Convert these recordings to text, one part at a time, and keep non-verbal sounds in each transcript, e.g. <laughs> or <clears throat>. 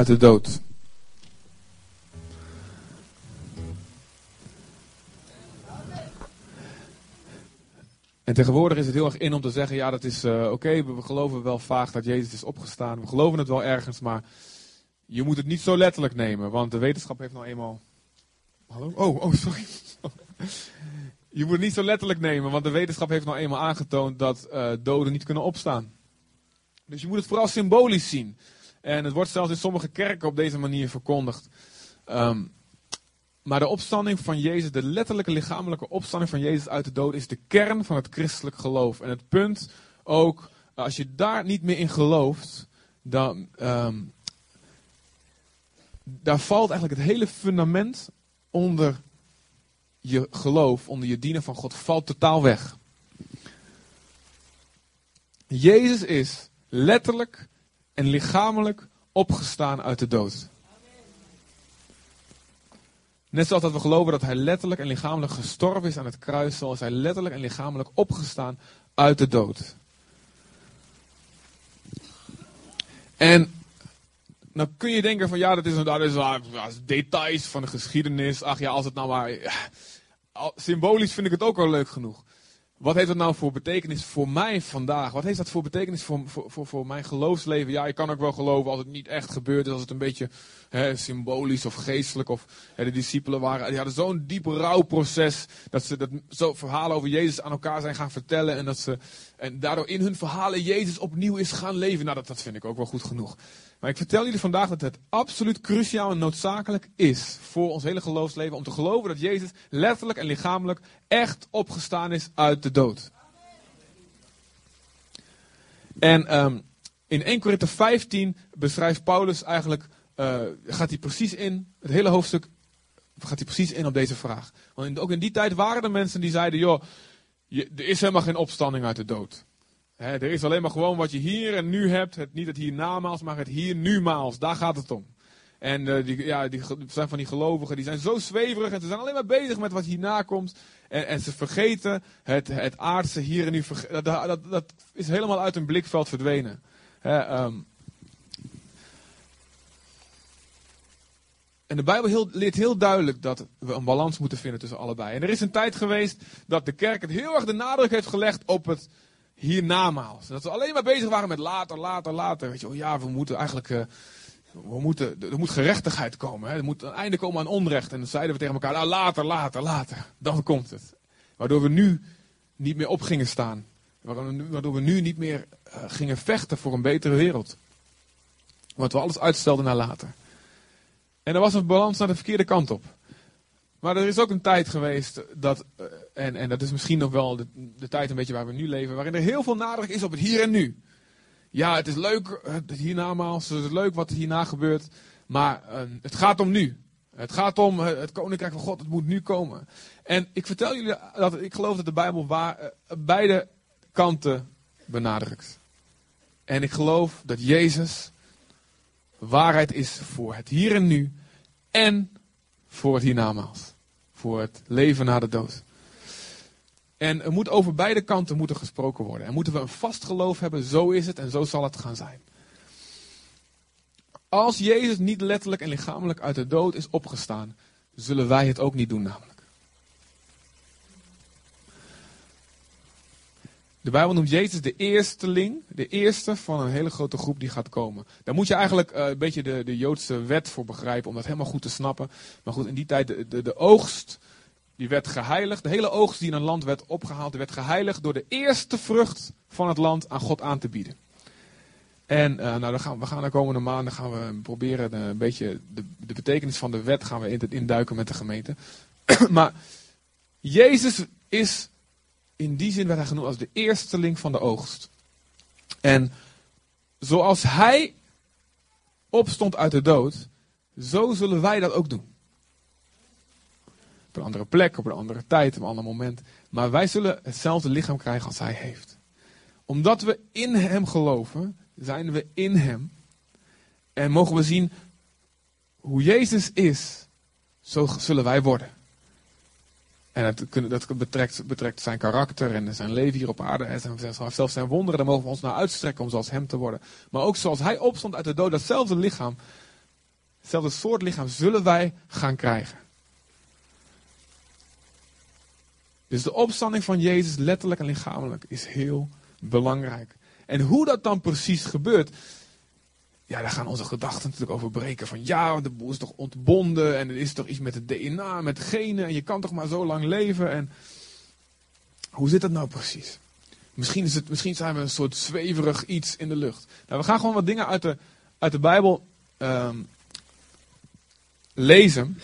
uit de dood. En tegenwoordig is het heel erg in om te zeggen, ja dat is uh, oké, we geloven wel vaag dat Jezus is opgestaan. We geloven het wel ergens, maar je moet het niet zo letterlijk nemen. Want de wetenschap heeft nou eenmaal... Hallo? Oh, oh, sorry. <laughs> je moet het niet zo letterlijk nemen, want de wetenschap heeft nou eenmaal aangetoond dat uh, doden niet kunnen opstaan. Dus je moet het vooral symbolisch zien. En het wordt zelfs in sommige kerken op deze manier verkondigd. Um, maar de opstanding van Jezus, de letterlijke lichamelijke opstanding van Jezus uit de dood, is de kern van het christelijk geloof. En het punt ook, als je daar niet meer in gelooft, dan. Um, daar valt eigenlijk het hele fundament onder je geloof, onder je dienen van God, valt totaal weg. Jezus is letterlijk en lichamelijk opgestaan uit de dood. Net zoals dat we geloven dat hij letterlijk en lichamelijk gestorven is aan het kruis, zoals hij letterlijk en lichamelijk opgestaan uit de dood. En dan kun je denken van ja, dat is, dat is, is details van de geschiedenis. Ach ja, als het nou maar. symbolisch vind ik het ook al leuk genoeg. Wat heeft dat nou voor betekenis voor mij vandaag? Wat heeft dat voor betekenis voor, voor, voor, voor mijn geloofsleven? Ja, ik kan ook wel geloven als het niet echt gebeurt is, als het een beetje hè, symbolisch of geestelijk. Of hè, de discipelen waren, die hadden zo'n diep rouwproces. Dat ze dat, zo verhalen over Jezus aan elkaar zijn gaan vertellen. En, dat ze, en daardoor in hun verhalen Jezus opnieuw is gaan leven. Nou, dat vind ik ook wel goed genoeg. Maar ik vertel jullie vandaag dat het absoluut cruciaal en noodzakelijk is voor ons hele geloofsleven om te geloven dat Jezus letterlijk en lichamelijk echt opgestaan is uit de dood. En um, in 1 Korinther 15 beschrijft Paulus eigenlijk, uh, gaat hij precies in, het hele hoofdstuk gaat hij precies in op deze vraag. Want ook in die tijd waren er mensen die zeiden, joh, er is helemaal geen opstanding uit de dood er is alleen maar gewoon wat je hier en nu hebt. Het, niet het hier namaals, maar het hier nu maals. Daar gaat het om. En uh, die, ja, die zijn van die gelovigen, die zijn zo zweverig en ze zijn alleen maar bezig met wat hierna komt. En, en ze vergeten het, het aardse hier en nu. Dat, dat, is helemaal uit hun blikveld verdwenen. um. En de Bijbel leert heel duidelijk dat we een balans moeten vinden tussen allebei. En er is een tijd geweest dat de kerk het heel erg de nadruk heeft gelegd op het hiernamaals. Dat we alleen maar bezig waren met later, later, later. Weet je, oh ja, we moeten eigenlijk. Uh, we moeten, er moet gerechtigheid komen. Hè. Er moet een einde komen aan onrecht. En dan zeiden we tegen elkaar: nou, later, later, later. Dan komt het. Waardoor we nu niet meer op gingen staan. Waardoor we nu niet meer uh, gingen vechten voor een betere wereld. Want we alles uitstelden naar later. En er was een balans naar de verkeerde kant op. Maar er is ook een tijd geweest dat, eh, en, en dat is misschien nog wel de, tijd een beetje waar we nu leven, waarin er heel veel nadruk is op het hier en nu. Ja, het is leuk, het hiernamaals, het is leuk wat er hierna gebeurt, maar uh, het gaat om nu. Het gaat om eh, het koninkrijk van God, het moet nu komen. En ik vertel jullie dat ik geloof dat de Bijbel waar, uh, beide kanten benadrukt. En ik geloof dat Jezus waarheid is voor het hier en nu en voor het hiernamaals. Voor het leven na de dood. En er moet over beide kanten moeten gesproken worden. En moeten we een vast geloof hebben, zo is het en zo zal het gaan zijn. Als Jezus niet letterlijk en lichamelijk uit de dood is opgestaan, zullen wij het ook niet doen namelijk. De Bijbel noemt Jezus de eersteling, de eerste van een hele grote groep die gaat komen. Daar moet je eigenlijk uh, een beetje de, de Joodse wet voor begrijpen om dat helemaal goed te snappen. Maar goed, in die tijd, de, de, de oogst, die werd geheiligd. De hele oogst die in een land werd opgehaald, werd geheiligd door de eerste vrucht van het land aan God aan te bieden. En uh, nou, dan gaan, we gaan de komende maanden gaan we proberen een beetje de, de betekenis van de wet gaan we in, induiken met de gemeente. <clears throat> maar Jezus is in die zin werd hij genoemd als de eersteling van de oogst. En zoals hij opstond uit de dood, zo zullen wij dat ook doen. Op een andere plek, op een andere tijd, op een ander moment. Maar wij zullen hetzelfde lichaam krijgen als hij heeft. Omdat we in hem geloven, zijn we in hem. En mogen we zien hoe Jezus is, zo zullen wij worden. En dat, dat betrekt, betrekt, zijn karakter en zijn leven hier op aarde. En zelfs zijn wonderen, daar mogen we ons naar uitstrekken om zoals hem te worden. Maar ook zoals hij opstond uit de dood, datzelfde lichaam hetzelfde soort lichaam zullen wij gaan krijgen. Dus de opstanding van Jezus, letterlijk en lichamelijk, is heel belangrijk. En hoe dat dan precies gebeurt, ja, daar gaan onze gedachten natuurlijk over breken. Van ja, de boel is toch ontbonden en er is toch iets met het DNA, met genen en je kan toch maar zo lang leven. En hoe zit dat nou precies? Misschien, is het, misschien zijn we een soort zweverig iets in de lucht. Nou, we gaan gewoon wat dingen uit de, uit de Bijbel ehm, lezen.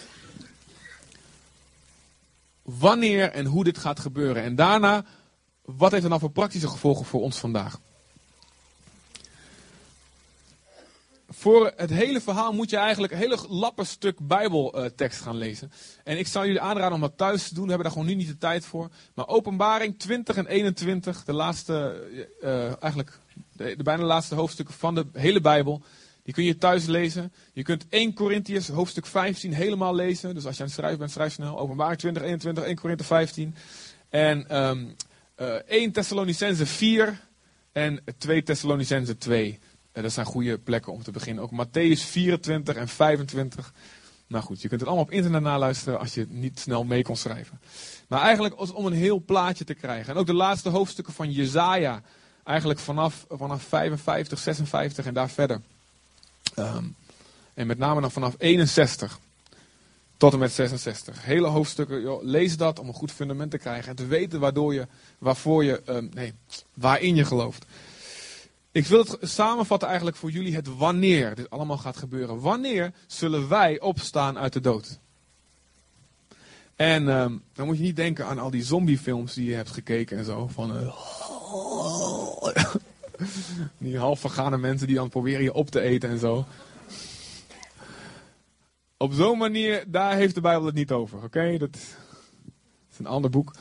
Wanneer en hoe dit gaat gebeuren. En daarna, wat heeft er nou voor praktische gevolgen voor ons vandaag? Voor het hele verhaal moet je eigenlijk een hele lappen stuk Bijbeltekst gaan lezen. En ik zou jullie aanraden om dat thuis te doen. We hebben daar gewoon nu niet de tijd voor. Maar Openbaring 20 en 21, de laatste, uh, eigenlijk de, de, bijna laatste hoofdstukken van de hele Bijbel. Die kun je thuis lezen. Je kunt 1 Corinthians hoofdstuk 15 helemaal lezen. Dus als je aan het schrijven bent, schrijf snel. Openbaring 20, 21, 1 Korinthe 15. En um, uh, 1 Thessalonicense 4 en 2 Thessalonicense 2 dat zijn goede plekken om te beginnen. Ook Matthäus 24 en 25. Nou goed, je kunt het allemaal op internet naluisteren als je het niet snel mee kon schrijven. Maar eigenlijk om een heel plaatje te krijgen. En ook de laatste hoofdstukken van Jezaja. Eigenlijk vanaf, vanaf 55, 56 en daar verder. Um, en met name dan vanaf 61 tot en met 66. Hele hoofdstukken, lees dat om een goed fundament te krijgen. En te weten waardoor je, waarvoor je, um, nee, waarin je gelooft. Ik wil het samenvatten eigenlijk voor jullie het wanneer dit allemaal gaat gebeuren. Wanneer zullen wij opstaan uit de dood? En um, dan moet je niet denken aan al die zombiefilms die je hebt gekeken en zo. Van uh, <laughs> die half vergane mensen die dan proberen je op te eten en zo. Op zo'n manier, daar heeft de Bijbel het niet over. Oké, dat is een ander boek.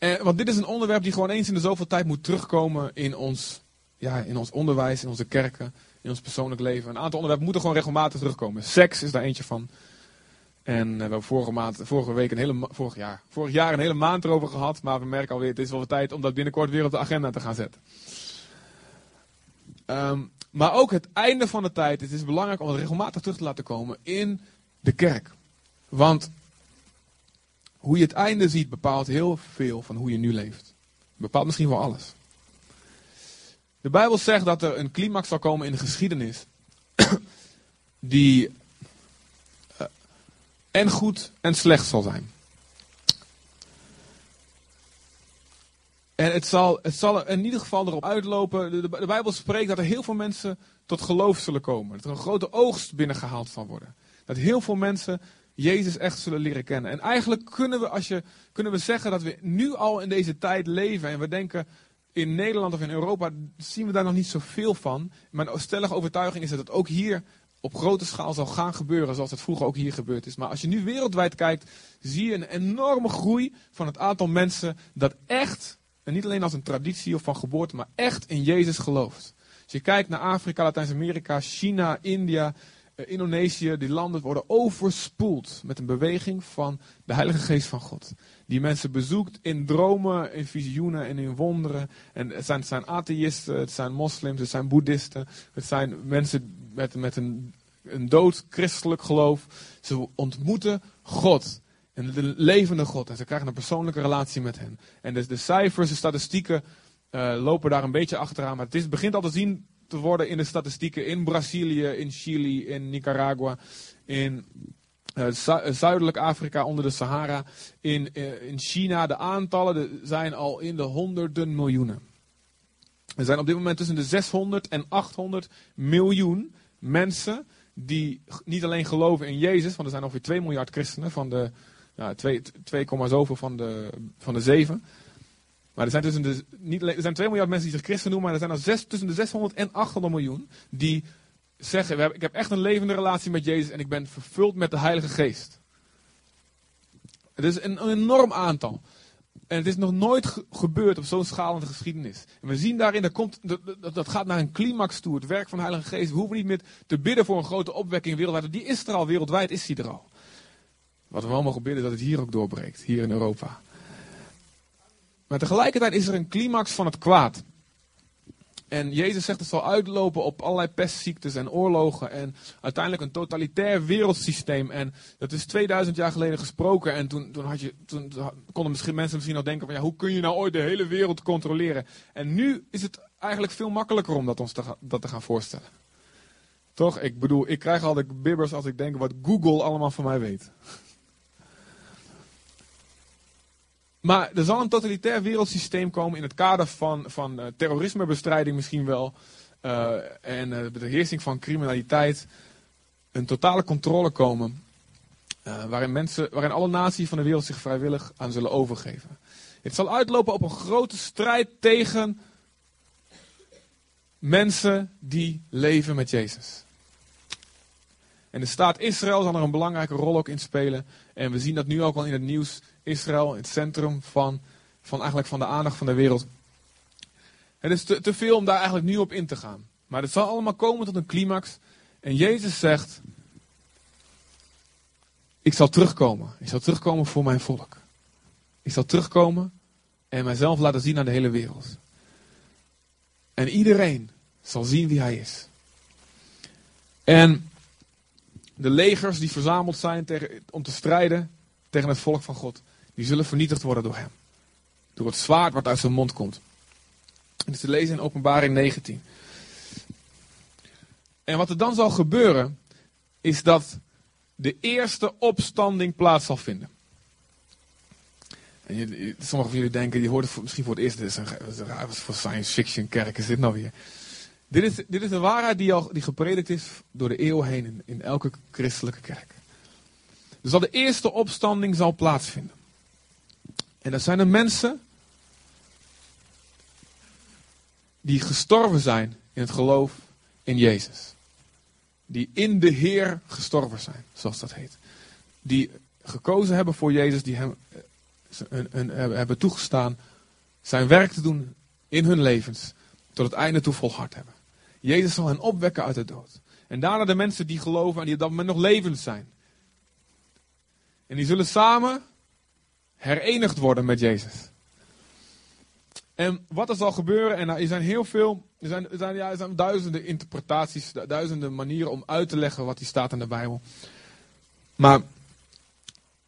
Eh, want dit is een onderwerp die gewoon eens in de zoveel tijd moet terugkomen in ons, ja, in ons onderwijs, in onze kerken, in ons persoonlijk leven. Een aantal onderwerpen moeten gewoon regelmatig terugkomen. Seks is daar eentje van. En uh, we hebben vorige, maand, vorige week een hele vorig jaar, vorig jaar een hele maand erover gehad. Maar we merken alweer, het is wel tijd om dat binnenkort weer op de agenda te gaan zetten. Um, maar ook het einde van de tijd. Het is belangrijk om het regelmatig terug te laten komen in de kerk. Want hoe je het einde ziet bepaalt heel veel van hoe je nu leeft. Bepaalt misschien wel alles. De Bijbel zegt dat er een climax zal komen in de geschiedenis. <coughs> die uh, en goed en slecht zal zijn. En het zal, het zal in ieder geval erop uitlopen. De, de, Bijbel spreekt dat er heel veel mensen tot geloof zullen komen. Dat er een grote oogst binnengehaald zal worden. Dat heel veel mensen Jezus echt zullen leren kennen. En eigenlijk kunnen we, als je, kunnen we zeggen dat we nu al in deze tijd leven. En we denken in Nederland of in Europa zien we daar nog niet zoveel van. Mijn stellige overtuiging is dat het ook hier op grote schaal zal gaan gebeuren. Zoals het vroeger ook hier gebeurd is. Maar als je nu wereldwijd kijkt, zie je een enorme groei van het aantal mensen dat echt, en niet alleen als een traditie of van geboorte, maar echt in Jezus gelooft. Als je kijkt naar Afrika, Latijns-Amerika, China, India, Indonesië, die landen worden overspoeld met een beweging van de Heilige Geest van God. Die mensen bezoekt in dromen, in visioenen en in wonderen. En het zijn, het zijn atheïsten, het zijn moslims, het zijn boeddhisten. Het zijn mensen met, met een, een dood christelijk geloof. Ze ontmoeten God. En de levende God. En ze krijgen een persoonlijke relatie met hen. En de, cijfers, de statistieken uh, lopen daar een beetje achteraan. Maar het is, begint al te zien te worden in de statistieken in Brazilië, in Chili, in Nicaragua, in uh, zuidelijk Afrika onder de Sahara, in, uh, in China. De aantallen de, zijn al in de honderden miljoenen. Er zijn op dit moment tussen de 600 en 800 miljoen mensen die niet alleen geloven in Jezus, want er zijn ongeveer 2 miljard christenen van de ja, 2, 2, zoveel van de, van de 7. Maar er zijn, tussen de, niet, er zijn 2 miljard mensen die zich christen noemen, maar er zijn er zes, tussen de 600 en 800 miljoen die zeggen: Ik heb echt een levende relatie met Jezus en ik ben vervuld met de Heilige Geest. Het is een, enorm aantal. En het is nog nooit gebeurd op zo'n schaal in de geschiedenis. En we zien daarin, dat, komt, dat, dat, gaat naar een climax toe. Het werk van de Heilige Geest. We hoeven niet meer te bidden voor een grote opwekking wereldwijd. Die is er al, wereldwijd is die er al. Wat we mogen bidden, dat het hier ook doorbreekt, hier in Europa. Maar tegelijkertijd is er een climax van het kwaad. En Jezus zegt het zal uitlopen op allerlei pestziektes en oorlogen. En uiteindelijk een totalitair wereldsysteem. En dat is 2000 jaar geleden gesproken. En toen, toen, had je, toen konden misschien mensen misschien nog denken van ja, hoe kun je nou ooit de hele wereld controleren? En nu is het eigenlijk veel makkelijker om dat ons te, dat te gaan voorstellen. Toch? Ik bedoel, ik krijg altijd bibbers als ik denk wat Google allemaal van mij weet. Maar er zal een totalitair wereldsysteem komen in het kader van, van uh, terrorismebestrijding misschien wel. Uh, en uh, de beheersing van criminaliteit. Een totale controle komen. waarin, mensen, waarin alle naties van de wereld zich vrijwillig aan zullen overgeven. Het zal uitlopen op een grote strijd tegen mensen die leven met Jezus. En de staat Israël zal er een belangrijke rol ook in spelen. En we zien dat nu ook al in het nieuws. Israël, het centrum van, van, eigenlijk van de aandacht van de wereld. Het is te, te veel om daar eigenlijk nu op in te gaan. Maar het zal allemaal komen tot een climax. En Jezus zegt: Ik zal terugkomen. Ik zal terugkomen voor mijn volk. Ik zal terugkomen en mijzelf laten zien aan de hele wereld. En iedereen zal zien wie hij is. En de legers die verzameld zijn tegen, om te strijden tegen het volk van God, die zullen vernietigd worden door hem. Door het zwaard wat uit zijn mond komt. En is te lezen in openbaring 19. En wat er dan zal gebeuren, is dat de eerste opstanding plaats zal vinden. En je, sommigen van jullie denken, die hoort misschien voor het eerst, is een, voor science fiction kerk is dit nou weer. Dit is, dit is de waarheid die, al, die gepredikt is door de eeuw heen in, in elke christelijke kerk. Dus dat de eerste opstanding zal plaatsvinden. En dat zijn de mensen die gestorven zijn in het geloof in Jezus. Die in de Heer gestorven zijn, zoals dat heet. Die gekozen hebben voor Jezus, die hem eh, hebben toegestaan zijn werk te doen in hun levens, tot het einde toe volhard hebben. Jezus zal hen opwekken uit de dood. En daarna de mensen die geloven en die op dat moment nog levend zijn. En die zullen samen herenigd worden met Jezus. En wat er zal gebeuren, en er zijn heel veel, er zijn, er zijn, ja, er zijn duizenden interpretaties, duizenden manieren om uit te leggen wat die staat in de Bijbel. Maar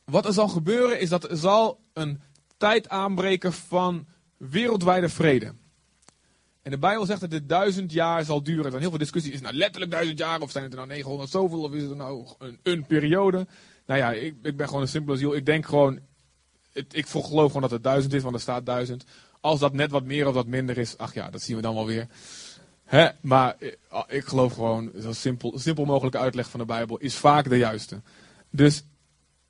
wat er zal gebeuren is dat er zal een tijd aanbreken van wereldwijde vrede. En de Bijbel zegt dat dit duizend jaar zal duren. Er zijn heel veel discussies. Is het nou letterlijk duizend jaar? Of zijn het er nou 900 zoveel? Of is het nou een, een periode? Nou ja, ik, ik, ben gewoon een simpele ziel. Ik denk gewoon, het, ik geloof gewoon dat het duizend is, want er staat duizend. Als dat net wat meer of wat minder is, ach ja, dat zien we dan wel weer. Hè? Maar ik, eh, ik geloof gewoon, zo simpel, simpel mogelijke uitleg van de Bijbel is vaak de juiste. Dus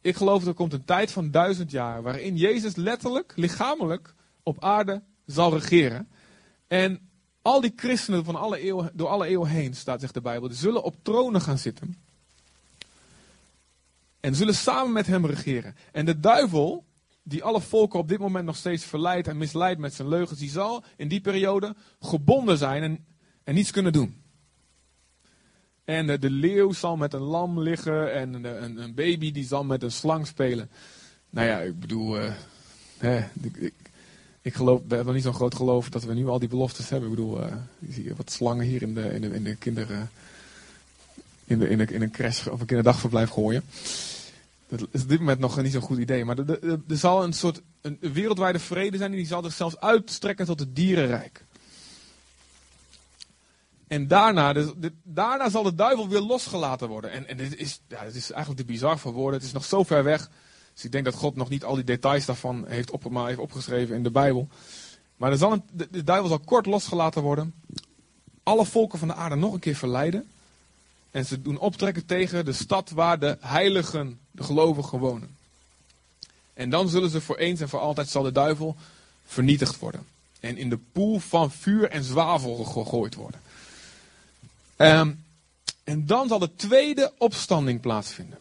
ik geloof dat er komt een tijd van duizend jaar waarin Jezus letterlijk, lichamelijk, op aarde zal regeren. En al die christenen van alle eeuwen, door alle eeuwen heen, staat zegt de Bijbel, die zullen op tronen gaan zitten. En zullen samen met hem regeren. En de duivel, die alle volken op dit moment nog steeds verleidt en misleidt met zijn leugens, die zal in die periode gebonden zijn en, en niets kunnen doen. En de, de leeuw zal met een lam liggen en een, een, baby die zal met een slang spelen. Nou ja, ik bedoel, uh, hè, ik, ik geloof, we hebben niet zo'n groot geloof dat we nu al die beloftes hebben. Ik bedoel, uh, je ziet wat slangen hier in de, in de, in de kinderen, in, de, in, de, in een crash of een kinderdagverblijf gooien. Dat is op dit moment nog niet zo'n goed idee. Maar er zal een soort een wereldwijde vrede zijn. En die zal zich zelfs uitstrekken tot het dierenrijk. En daarna, dus, daarna zal de duivel weer losgelaten worden. En, en dit, is, ja, dit is eigenlijk te bizar voor woorden. Het is nog zo ver weg. Dus ik denk dat God nog niet al die details daarvan heeft, op, heeft opgeschreven in de Bijbel. Maar er zal de duivel zal kort losgelaten worden. Alle volken van de aarde nog een keer verleiden. En ze doen optrekken tegen de stad waar de heiligen, de gelovigen wonen. En dan zullen ze voor eens en voor altijd zal de duivel vernietigd worden. En in de poel van vuur en zwavel gegooid worden. Um, en dan zal de tweede opstanding plaatsvinden.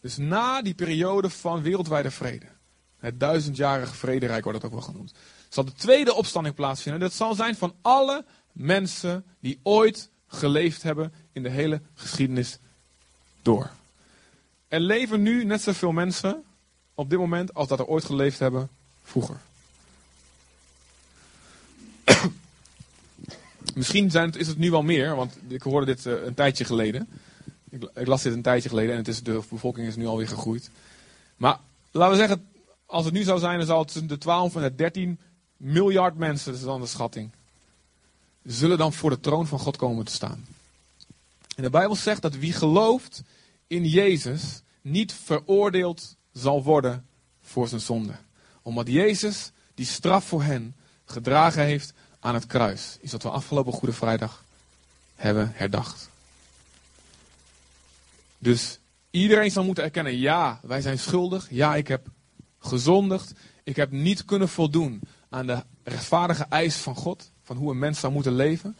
Dus na die periode van wereldwijde vrede. Het duizendjarige vrederijk wordt het ook wel genoemd. Zal de tweede opstanding plaatsvinden. Dat zal zijn van alle mensen die ooit geleefd hebben in de hele geschiedenis door. Er leven nu net zoveel mensen op dit moment als dat er ooit geleefd hebben vroeger. <clears throat> Misschien zijn het, is het nu wel meer, want ik hoorde dit uh, een tijdje geleden. Ik, ik, las dit een tijdje geleden en het is, de bevolking is nu alweer gegroeid. Maar laten we zeggen, als het nu zou zijn, dan zal tussen de 12 en de 13 miljard mensen, dat is dan de schatting, zullen dan voor de troon van God komen te staan. En de Bijbel zegt dat wie gelooft in Jezus niet veroordeeld zal worden voor zijn zonde. Omdat Jezus die straf voor hen gedragen heeft aan het kruis. Is wat we afgelopen Goede Vrijdag hebben herdacht. Dus iedereen zal moeten erkennen, ja, wij zijn schuldig. Ja, ik heb gezondigd. Ik heb niet kunnen voldoen aan de rechtvaardige eis van God. Van hoe een mens zou moeten leven.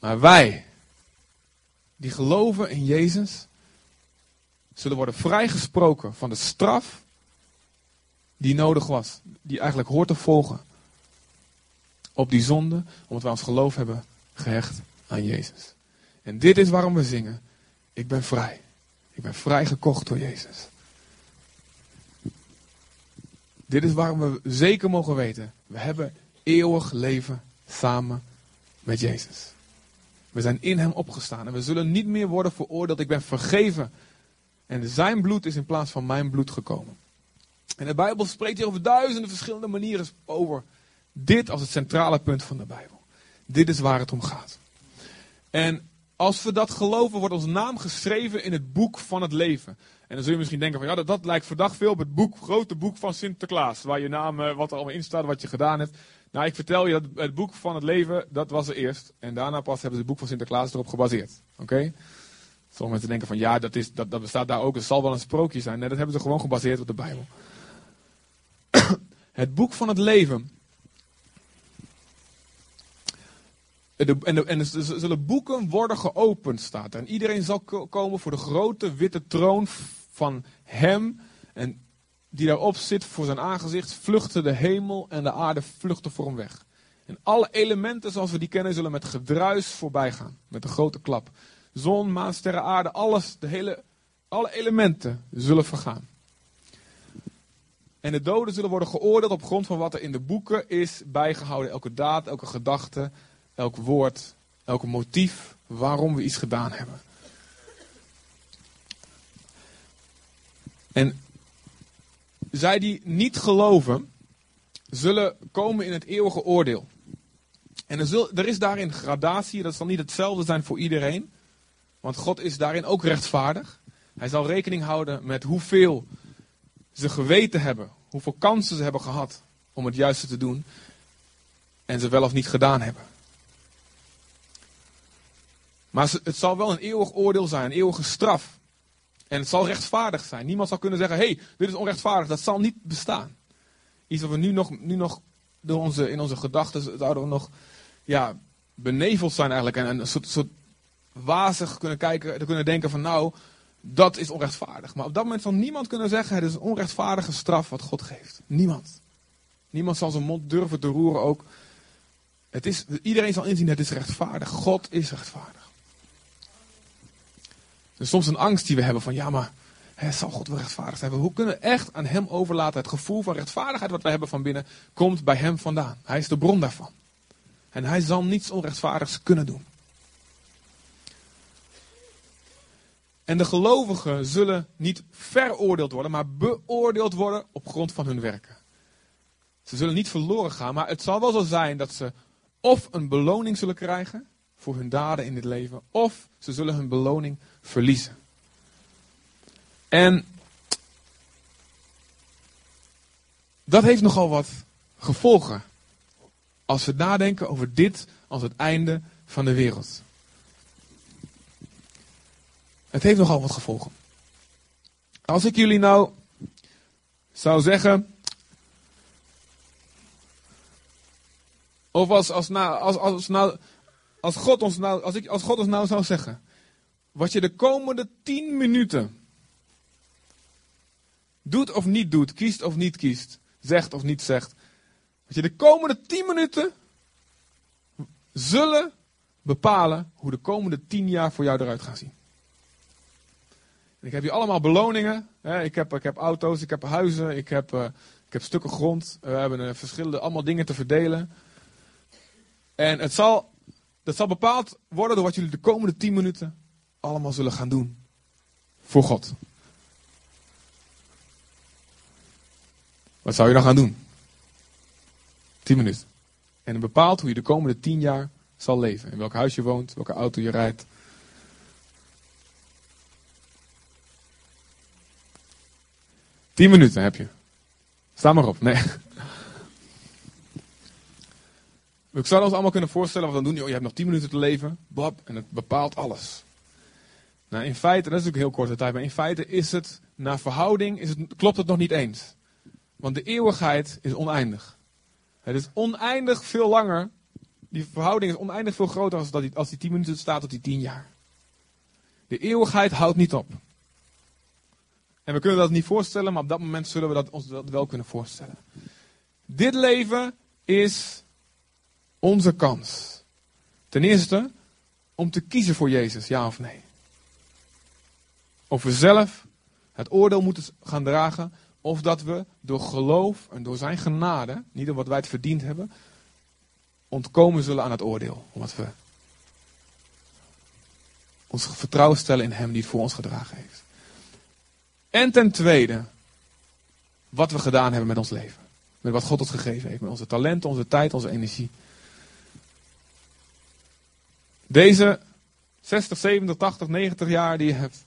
Maar wij, die geloven in Jezus, zullen worden vrijgesproken van de straf die nodig was. Die eigenlijk hoort te volgen op die zonde, omdat wij ons geloof hebben gehecht aan Jezus. En dit is waarom we zingen, ik ben vrij. Ik ben vrij gekocht door Jezus. Dit is waarom we zeker mogen weten, we hebben eeuwig leven samen met Jezus. We zijn in Hem opgestaan en we zullen niet meer worden veroordeeld. Ik ben vergeven. En zijn bloed is in plaats van mijn bloed gekomen. En de Bijbel spreekt hier over duizenden verschillende manieren over dit als het centrale punt van de Bijbel. Dit is waar het om gaat. En als we dat geloven, wordt onze naam geschreven in het boek van het leven. En dan zul je misschien denken van ja, dat, dat lijkt verdacht veel op het boek, grote boek van Sinterklaas. Waar je naam, eh, wat er allemaal in staat, wat je gedaan hebt. Nou, ik vertel je dat het boek van het leven, dat was er eerst. En daarna pas hebben ze het boek van Sinterklaas erop gebaseerd. Oké? Okay? Sommige mensen denken van ja, dat, is, dat, dat bestaat daar ook. Het zal wel een sprookje zijn. Nee, dat hebben ze gewoon gebaseerd op de Bijbel. <coughs> het boek van het leven En, en, en, er zullen boeken worden geopend, staat er. En iedereen zal komen voor de grote witte troon van hem. En die daarop zit voor zijn aangezicht, vluchten de hemel en de aarde vluchten voor hem weg. En alle elementen zoals we die kennen zullen met gedruis voorbij gaan. Met een grote klap. Zon, maan, sterren, aarde, alles, de hele, alle elementen zullen vergaan. En de doden zullen worden geoordeeld op grond van wat er in de boeken is bijgehouden. Elke daad, elke gedachte, elk woord, elk motief waarom we iets gedaan hebben. En zij die niet geloven, zullen komen in het eeuwige oordeel. En er, er is daarin gradatie, dat zal niet hetzelfde zijn voor iedereen. Want God is daarin ook rechtvaardig. Hij zal rekening houden met hoeveel ze geweten hebben, hoeveel kansen ze hebben gehad om het juiste te doen. En ze wel of niet gedaan hebben. Maar het zal wel een eeuwig oordeel zijn, een eeuwige straf. En het zal rechtvaardig zijn. Niemand zal kunnen zeggen, hé, hey, dit is onrechtvaardig. Dat zal niet bestaan. Iets wat we nu nog, nu nog door onze, in onze gedachten zouden nog ja, beneveld zijn eigenlijk. En een soort, soort wazig kunnen kijken, kunnen denken van nou, dat is onrechtvaardig. Maar op dat moment zal niemand kunnen zeggen, het is een onrechtvaardige straf wat God geeft. Niemand. Niemand zal zijn mond durven te roeren ook. Het is, iedereen zal inzien, het is rechtvaardig. God is rechtvaardig. Dus soms een angst die we hebben van ja, maar hè, zal God wel rechtvaardig zijn? Hoe kunnen we echt aan Hem overlaten? Het gevoel van rechtvaardigheid wat wij hebben van binnen komt bij Hem vandaan. Hij is de bron daarvan. En Hij zal niets onrechtvaardigs kunnen doen. En de gelovigen zullen niet veroordeeld worden, maar beoordeeld worden op grond van hun werken. Ze zullen niet verloren gaan, maar het zal wel zo zijn dat ze of een beloning zullen krijgen voor hun daden in dit leven, of ze zullen hun beloning verliezen. En dat heeft nogal wat gevolgen als we nadenken over dit als het einde van de wereld. Het heeft nogal wat gevolgen. Als ik jullie nou zou zeggen. Of als, als, als, als, nou, als, God ons nou, als, ik, als God ons nou zou zeggen. Wat je de komende 10 minuten doet of niet doet, kiest of niet kiest, zegt of niet zegt. Wat je de komende 10 minuten zullen bepalen hoe de komende 10 jaar voor jou eruit gaan zien. ik heb hier allemaal beloningen. Ik heb, ik heb auto's, ik heb huizen, ik heb, uh, ik heb stukken grond. We hebben uh, verschillende allemaal dingen te verdelen. En het zal, dat zal bepaald worden door wat jullie de komende 10 minuten allemaal zullen gaan doen. Voor God. Wat zou je dan gaan doen? 10 minuten. En het bepaalt hoe je de komende 10 jaar zal leven. In welk huis je woont, welke auto je rijdt. Tien minuten heb je. Sta maar op. Nee. We zouden ons allemaal kunnen voorstellen wat we dan doen. Oh, je hebt nog tien minuten te leven. Bob. En het bepaalt alles. Nou, in feite, dat is natuurlijk heel korte tijd. Maar in feite is het, naar verhouding, is het, klopt het nog niet eens. Want de eeuwigheid is oneindig. Het is oneindig veel langer. Die verhouding is oneindig veel groter als, dat die, als die 10 minuten staat tot die 10 jaar. De eeuwigheid houdt niet op. En we kunnen dat niet voorstellen, maar op dat moment zullen we dat ons wel kunnen voorstellen. Dit leven is onze kans. Ten eerste om te kiezen voor Jezus, ja of nee. Of we zelf het oordeel moeten gaan dragen, of dat we door geloof en door zijn genade, niet wat wij het verdiend hebben, ontkomen zullen aan het oordeel. Omdat we ons vertrouwen stellen in Hem die het voor ons gedragen heeft. En ten tweede, wat we gedaan hebben met ons leven. Met wat God ons gegeven heeft. Met onze talenten, onze tijd, onze energie. Deze 60, 70, 80, 90 jaar die je hebt,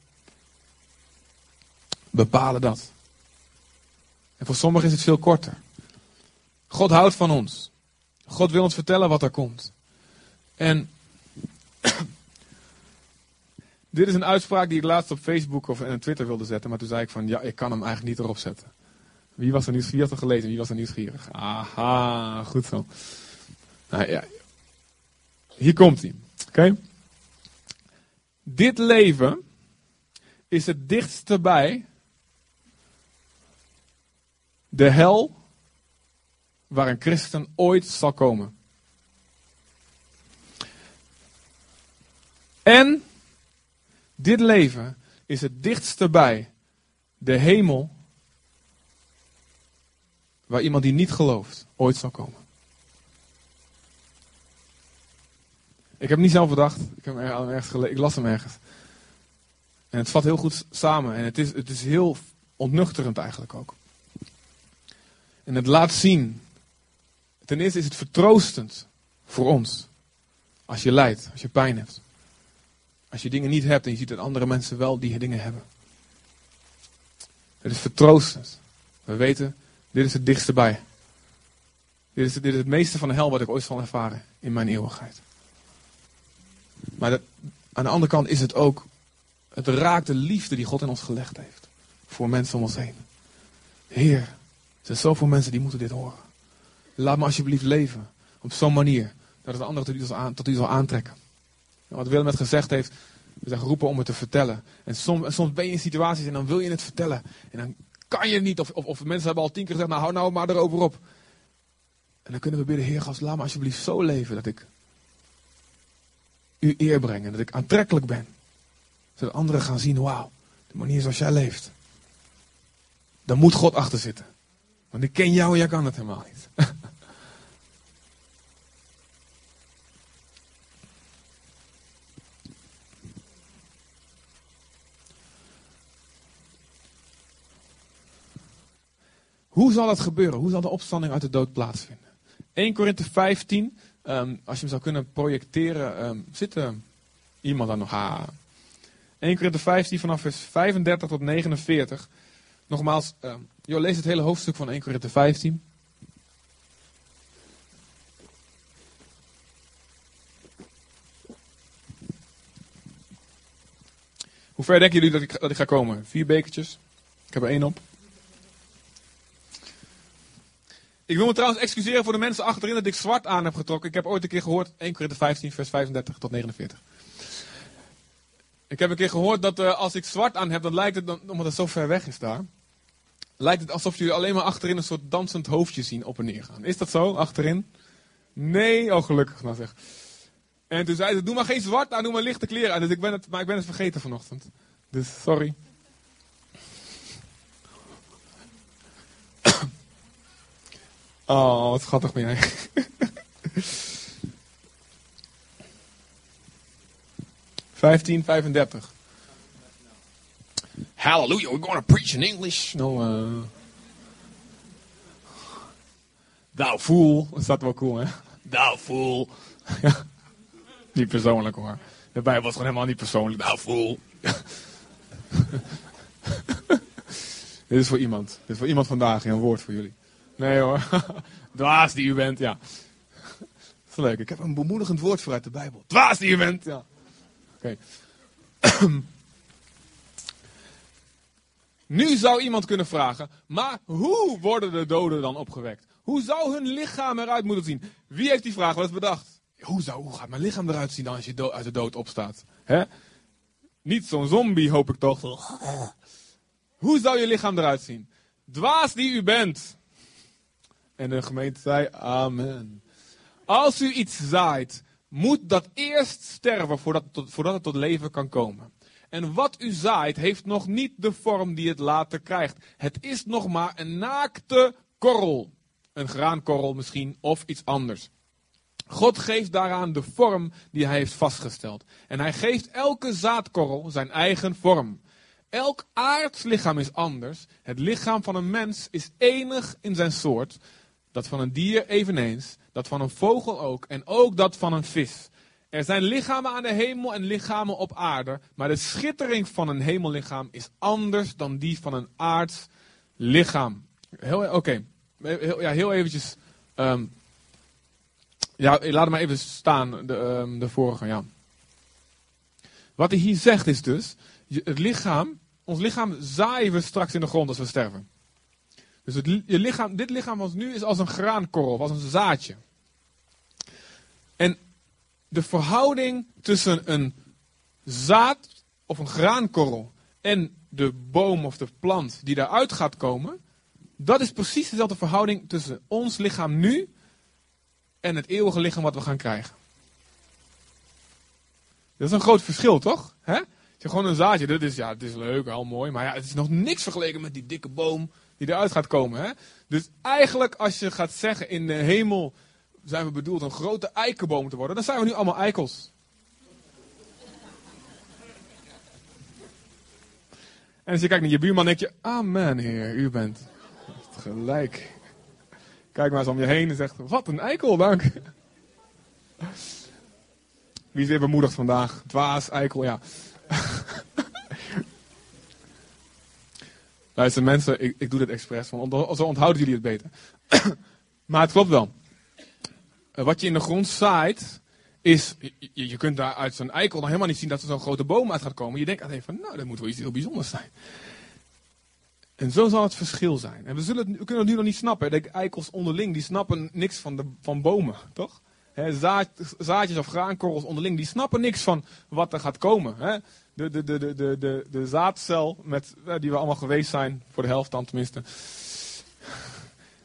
bepalen dat. En voor sommigen is het veel korter. God houdt van ons. God wil ons vertellen wat er komt. En <clears throat> dit is een uitspraak die ik laatst op Facebook of en Twitter wilde zetten. Maar toen zei ik van, ja, ik kan hem eigenlijk niet erop zetten. Wie was er nieuwsgierig gelezen? Wie was er nieuwsgierig? Aha, goed zo. Nou ja, hier komt hij. Oké? Dit leven is het dichtste bij de hel waar een christen ooit zal komen. En dit leven is het dichtste bij de hemel waar iemand die niet gelooft ooit zal komen. Ik heb niet zelf bedacht. Ik, heb hem ergens ik las hem ergens. En het vat heel goed samen. En het is, het is heel ontnuchterend eigenlijk ook. En het laat zien. Ten eerste is het vertroostend voor ons. Als je lijdt, als je pijn hebt. Als je dingen niet hebt en je ziet dat andere mensen wel die dingen hebben. Het is vertroostend. We weten, dit is het dichtste bij. Dit is, dit is het meeste van de hel wat ik ooit zal ervaren in mijn eeuwigheid. Maar aan de andere kant is het ook, het raakt de liefde die God in ons gelegd heeft. Voor mensen om ons heen. Heer, er zijn zoveel mensen die moeten dit horen. Laat me alsjeblieft leven. Op zo'n manier. Dat het anderen tot u zal, aantrekken. En wat Willem net gezegd heeft. We zijn geroepen om het te vertellen. En soms, soms ben je in situaties en dan wil je het vertellen. En dan kan je het niet. Of, of, of mensen hebben al tien keer gezegd. Nou hou nou maar erover op. En dan kunnen we bidden. Heer gast laat me alsjeblieft zo leven. Dat ik u eer breng. En dat ik aantrekkelijk ben. Zodat anderen gaan zien. Wauw. De manier zoals jij leeft. Daar moet God achter zitten. Want ik ken jou en jij kan het helemaal niet. <laughs> Hoe zal dat gebeuren? Hoe zal de opstanding uit de dood plaatsvinden? 1 Korinthe 15, um, als je hem zou kunnen projecteren, um, zit er iemand daar nog? Ah. 1 Korinthe 15 vanaf vers 35 tot 49. Nogmaals, joh, lees het hele hoofdstuk van 1 Korinthe 15. Hoe ver denken jullie dat ik, dat ik ga komen? Vier bekertjes? Ik heb er één op. Ik wil me trouwens excuseren voor de mensen achterin dat ik zwart aan heb getrokken. Ik heb ooit een keer gehoord, 1 Korinthe 15, vers 35 tot 49. Ik heb een keer gehoord dat uh, als ik zwart aan heb, dan lijkt het, dan, omdat het zo ver weg is daar, lijkt het alsof jullie alleen maar achterin een soort dansend hoofdje zien op en neer gaan. Is dat zo, achterin? Nee, oh gelukkig nou zeg. En toen zei ze, doe maar geen zwart aan, doe maar lichte kleren aan. Dus ik ben het, maar ik ben het vergeten vanochtend. Dus sorry. Oh, wat schattig ben jij. Vijftien, vijfendertig. Hallelujah, we're going to preach in English. No, uh... Thou fool. Dat staat wel cool, hè? Thou fool. <laughs> Niet persoonlijk, hoor. De Bijbel was gewoon helemaal niet persoonlijk. Thou fool. <laughs> Dit is voor iemand. Dit is voor iemand vandaag. Een woord voor jullie. Nee hoor. <laughs> Dwaas die u bent, ja. Dat is leuk. Ik heb een bemoedigend woord voor uit de Bijbel. Dwaas die u bent, ja. Oké. <clears throat> nu zou iemand kunnen vragen, maar hoe worden de doden dan opgewekt? Hoe zou hun lichaam eruit moeten zien? Wie heeft die vraag wel eens bedacht? Hoe, zou, hoe gaat mijn lichaam eruit zien dan als je uit de dood opstaat? Hè? Niet zo'n zombie, hoop ik toch. <laughs> Hoe zou je lichaam eruit zien? Dwaas die u bent. En de gemeente zei, amen. Als u iets zaait, moet dat eerst sterven voordat, het tot leven kan komen. En wat u zaait, heeft nog niet de vorm die het later krijgt. Het is nog maar een naakte korrel. Een graankorrel misschien, of iets anders. God geeft daaraan de vorm die hij heeft vastgesteld. En hij geeft elke zaadkorrel zijn eigen vorm. Elk aards lichaam is anders. Het lichaam van een mens is enig in zijn soort. Dat van een dier eveneens. Dat van een vogel ook. En ook dat van een vis. Er zijn lichamen aan de hemel en lichamen op aarde. Maar de schittering van een hemellichaam is anders dan die van een aards lichaam. Oké, heel, ja, heel eventjes. Um, ja, laat het maar even staan, de, um, de vorige. Ja. Wat hij hier zegt is dus het lichaam, ons lichaam zaaien we straks in de grond als we sterven. Dus je lichaam, dit lichaam van nu is als een graankorrel, als een zaadje. En de verhouding tussen een zaad of een graankorrel en de boom of de plant die daaruit gaat komen, dat is precies dezelfde verhouding tussen ons lichaam nu en het eeuwige lichaam wat we gaan krijgen. Dat is een groot verschil, toch? Hè? gewoon een zaadje, dat is, ja, het is leuk, al mooi, maar ja, het is nog niks vergeleken met die dikke boom die eruit gaat komen. Hè? Dus eigenlijk, als je gaat zeggen, in de hemel zijn we bedoeld een grote eikenboom te worden, dan zijn we nu allemaal eikels. En als je kijkt naar je buurman, denk je, amen heer, u bent gelijk. Kijk maar eens om je heen en zegt, wat een eikel, dank. Wie is weer bemoedigd vandaag? Dwaas, eikel, ja. Luister mensen, ik, ik doe dit expres, want zo onthouden jullie het beter. <coughs> maar het klopt wel. Eh, wat je in de grond zaait, is, je, kunt daar uit zo'n eikel nog helemaal niet zien dat er zo'n grote boom uit gaat komen. Je denkt alleen van, nou, dat moet wel iets heel bijzonders zijn. En zo zal het verschil zijn. En we, zullen we kunnen het nu nog niet snappen. De eikels onderling, die snappen niks van, de, van bomen, toch? zaad, zaadjes of graankorrels onderling, die snappen niks van wat er gaat komen. He, de, de, de, de, de, de, zaadcel, met, die we allemaal geweest zijn, voor de helft dan tenminste. <laughs>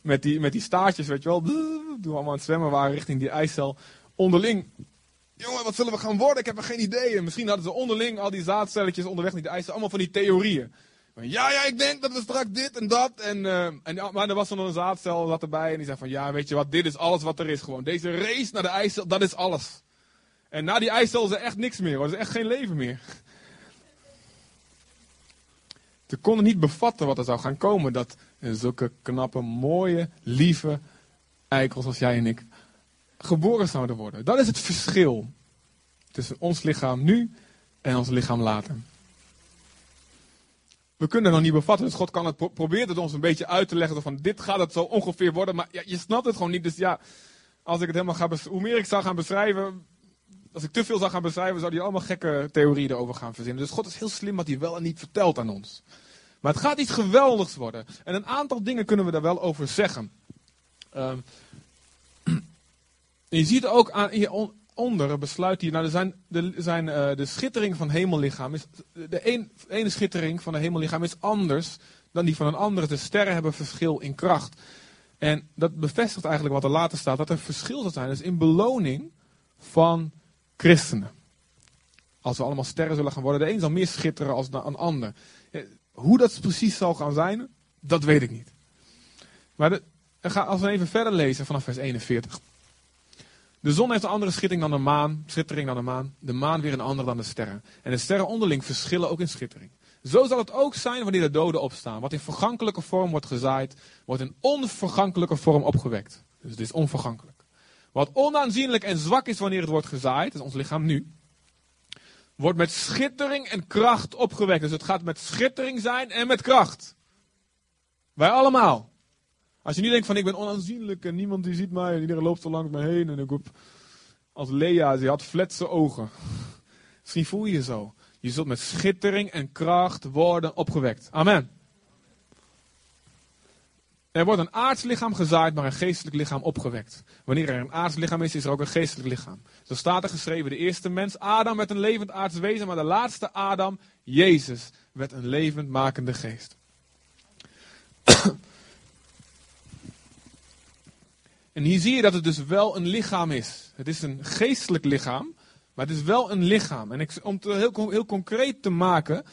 Met die, met die staartjes, weet je wel, toen we allemaal aan het zwemmen waren richting die eicel. Onderling, jongen, wat zullen we gaan worden? Ik heb er geen idee. En misschien hadden ze onderling al die zaadcelletjes onderweg naar die eicel, allemaal van die theorieën. Ja, ja, ik denk dat we straks dit en dat. En, en, maar er was dan een zaadcel zat erbij. En die zei van, ja, weet je wat, dit is alles wat er is gewoon. Deze race naar de ijscel, dat is alles. En na die ijscel is er echt niks meer. Er is echt geen leven meer. <laughs> Ze konden niet bevatten wat er zou gaan komen. Dat zulke knappe, mooie, lieve eikels als jij en ik geboren zouden worden. Dat is het verschil tussen ons lichaam nu en ons lichaam later. We kunnen het nog niet bevatten, dus God kan het, het ons een beetje uit te leggen. Van dit gaat het zo ongeveer worden, maar ja, je snapt het gewoon niet. Dus ja, als ik het helemaal ga hoe meer ik zou gaan beschrijven, als ik te veel zou gaan beschrijven, zou hij allemaal gekke theorieën erover gaan verzinnen. Dus God is heel slim wat hij wel en niet vertelt aan ons. Maar het gaat iets geweldigs worden. En een aantal dingen kunnen we daar wel over zeggen. Um, <clears throat> je ziet ook aan, hier onder besluit hij, nou, er zijn de, zijn, uh, de schittering van hemellichaam is, de ene schittering van een hemellichaam is anders dan die van een andere. De sterren hebben verschil in kracht. En dat bevestigt eigenlijk wat er later staat, dat er verschil zal zijn. Dus in beloning van christenen. Als we allemaal sterren zullen gaan worden, de een zal meer schitteren als een ander. Hoe dat precies zal gaan zijn, dat weet ik niet. Maar als we even verder lezen vanaf vers 41. De zon heeft een andere schittering dan de maan, schittering dan de maan. De maan weer een andere dan de sterren. En de sterren onderling verschillen ook in schittering. Zo zal het ook zijn wanneer de doden opstaan. Wat in vergankelijke vorm wordt gezaaid, wordt in onvergankelijke vorm opgewekt. Dus het is onvergankelijk. Wat onaanzienlijk en zwak is wanneer het wordt gezaaid, is ons lichaam nu, wordt met schittering en kracht opgewekt. Dus het gaat met schittering zijn en met kracht. Wij allemaal. Als je nu denkt van ik ben onaanzienlijk en niemand die ziet mij en iedereen loopt zo langs me heen en ik heb als Lea, ze had fletse ogen. Misschien voel je je zo. Je zult met schittering en kracht worden opgewekt. Amen. Er wordt een aards lichaam gezaaid, maar een geestelijk lichaam opgewekt. Wanneer er een aards lichaam is, is er ook een geestelijk lichaam. Zo staat er geschreven, de eerste mens, Adam, werd een levend aards wezen, maar de laatste Adam, Jezus, werd een levend makende geest. <clears throat> en hier zie je dat het dus wel een lichaam is. Het is een geestelijk lichaam, maar het is wel een lichaam. En ik, om het heel, heel concreet te maken,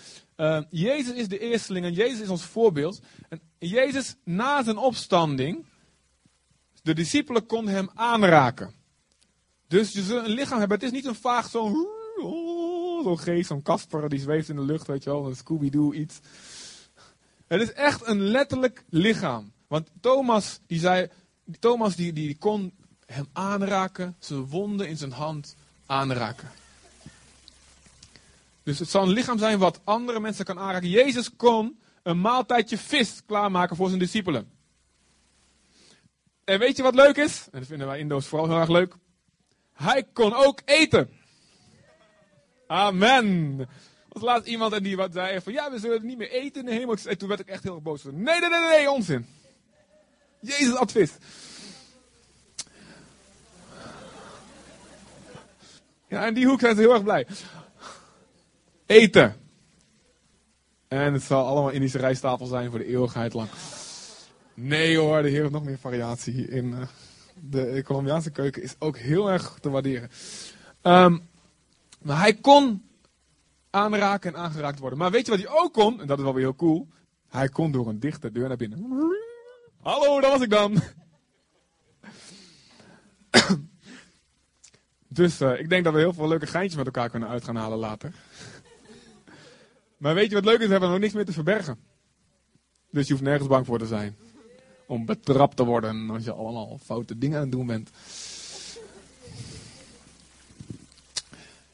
uh, Jezus is de eersteling en Jezus is ons voorbeeld. En Jezus na zijn opstanding, de discipelen konden hem aanraken. Dus je zult een lichaam hebben. Het is niet een vaag zo'n <laughs> zo'n geest, zo'n Kasper die zweeft in de lucht, weet je wel, een Scooby-Doo iets. Het is echt een letterlijk lichaam. Want Thomas, die zei, Thomas die, die kon hem aanraken, zijn wonden in zijn hand aanraken. Dus het zal een lichaam zijn wat andere mensen kan aanraken. Jezus kon een maaltijdje vis klaarmaken voor zijn discipelen. En weet je wat leuk is? En dat vinden wij Indo's vooral heel erg leuk. Hij kon ook eten. Amen. Was laatst iemand en die wat zei van ja, we zullen niet meer eten in de hemel. En toen werd ik echt heel boos. Nee, nee, nee, nee, onzin. Jezus at vis. Ja, in die hoek zijn ze heel erg blij. Eten. En het zal allemaal Indische rijsttafel zijn voor de eeuwigheid lang. Nee hoor, de Heer heeft nog meer variatie in. Uh, de Colombiaanse keuken is ook heel erg te waarderen. Um, maar hij kon aanraken en aangeraakt worden. Maar weet je wat hij ook kon? En dat is wel weer heel cool. Hij kon door een dichte deur naar binnen. Hallo, daar was ik dan. <coughs> dus uh, ik denk dat we heel veel leuke geintjes met elkaar kunnen uit gaan halen later. Maar weet je wat leuk is? We hebben nog niks meer te verbergen. Dus je hoeft nergens bang voor te zijn. Om betrapt te worden als je allemaal foute dingen aan het doen bent.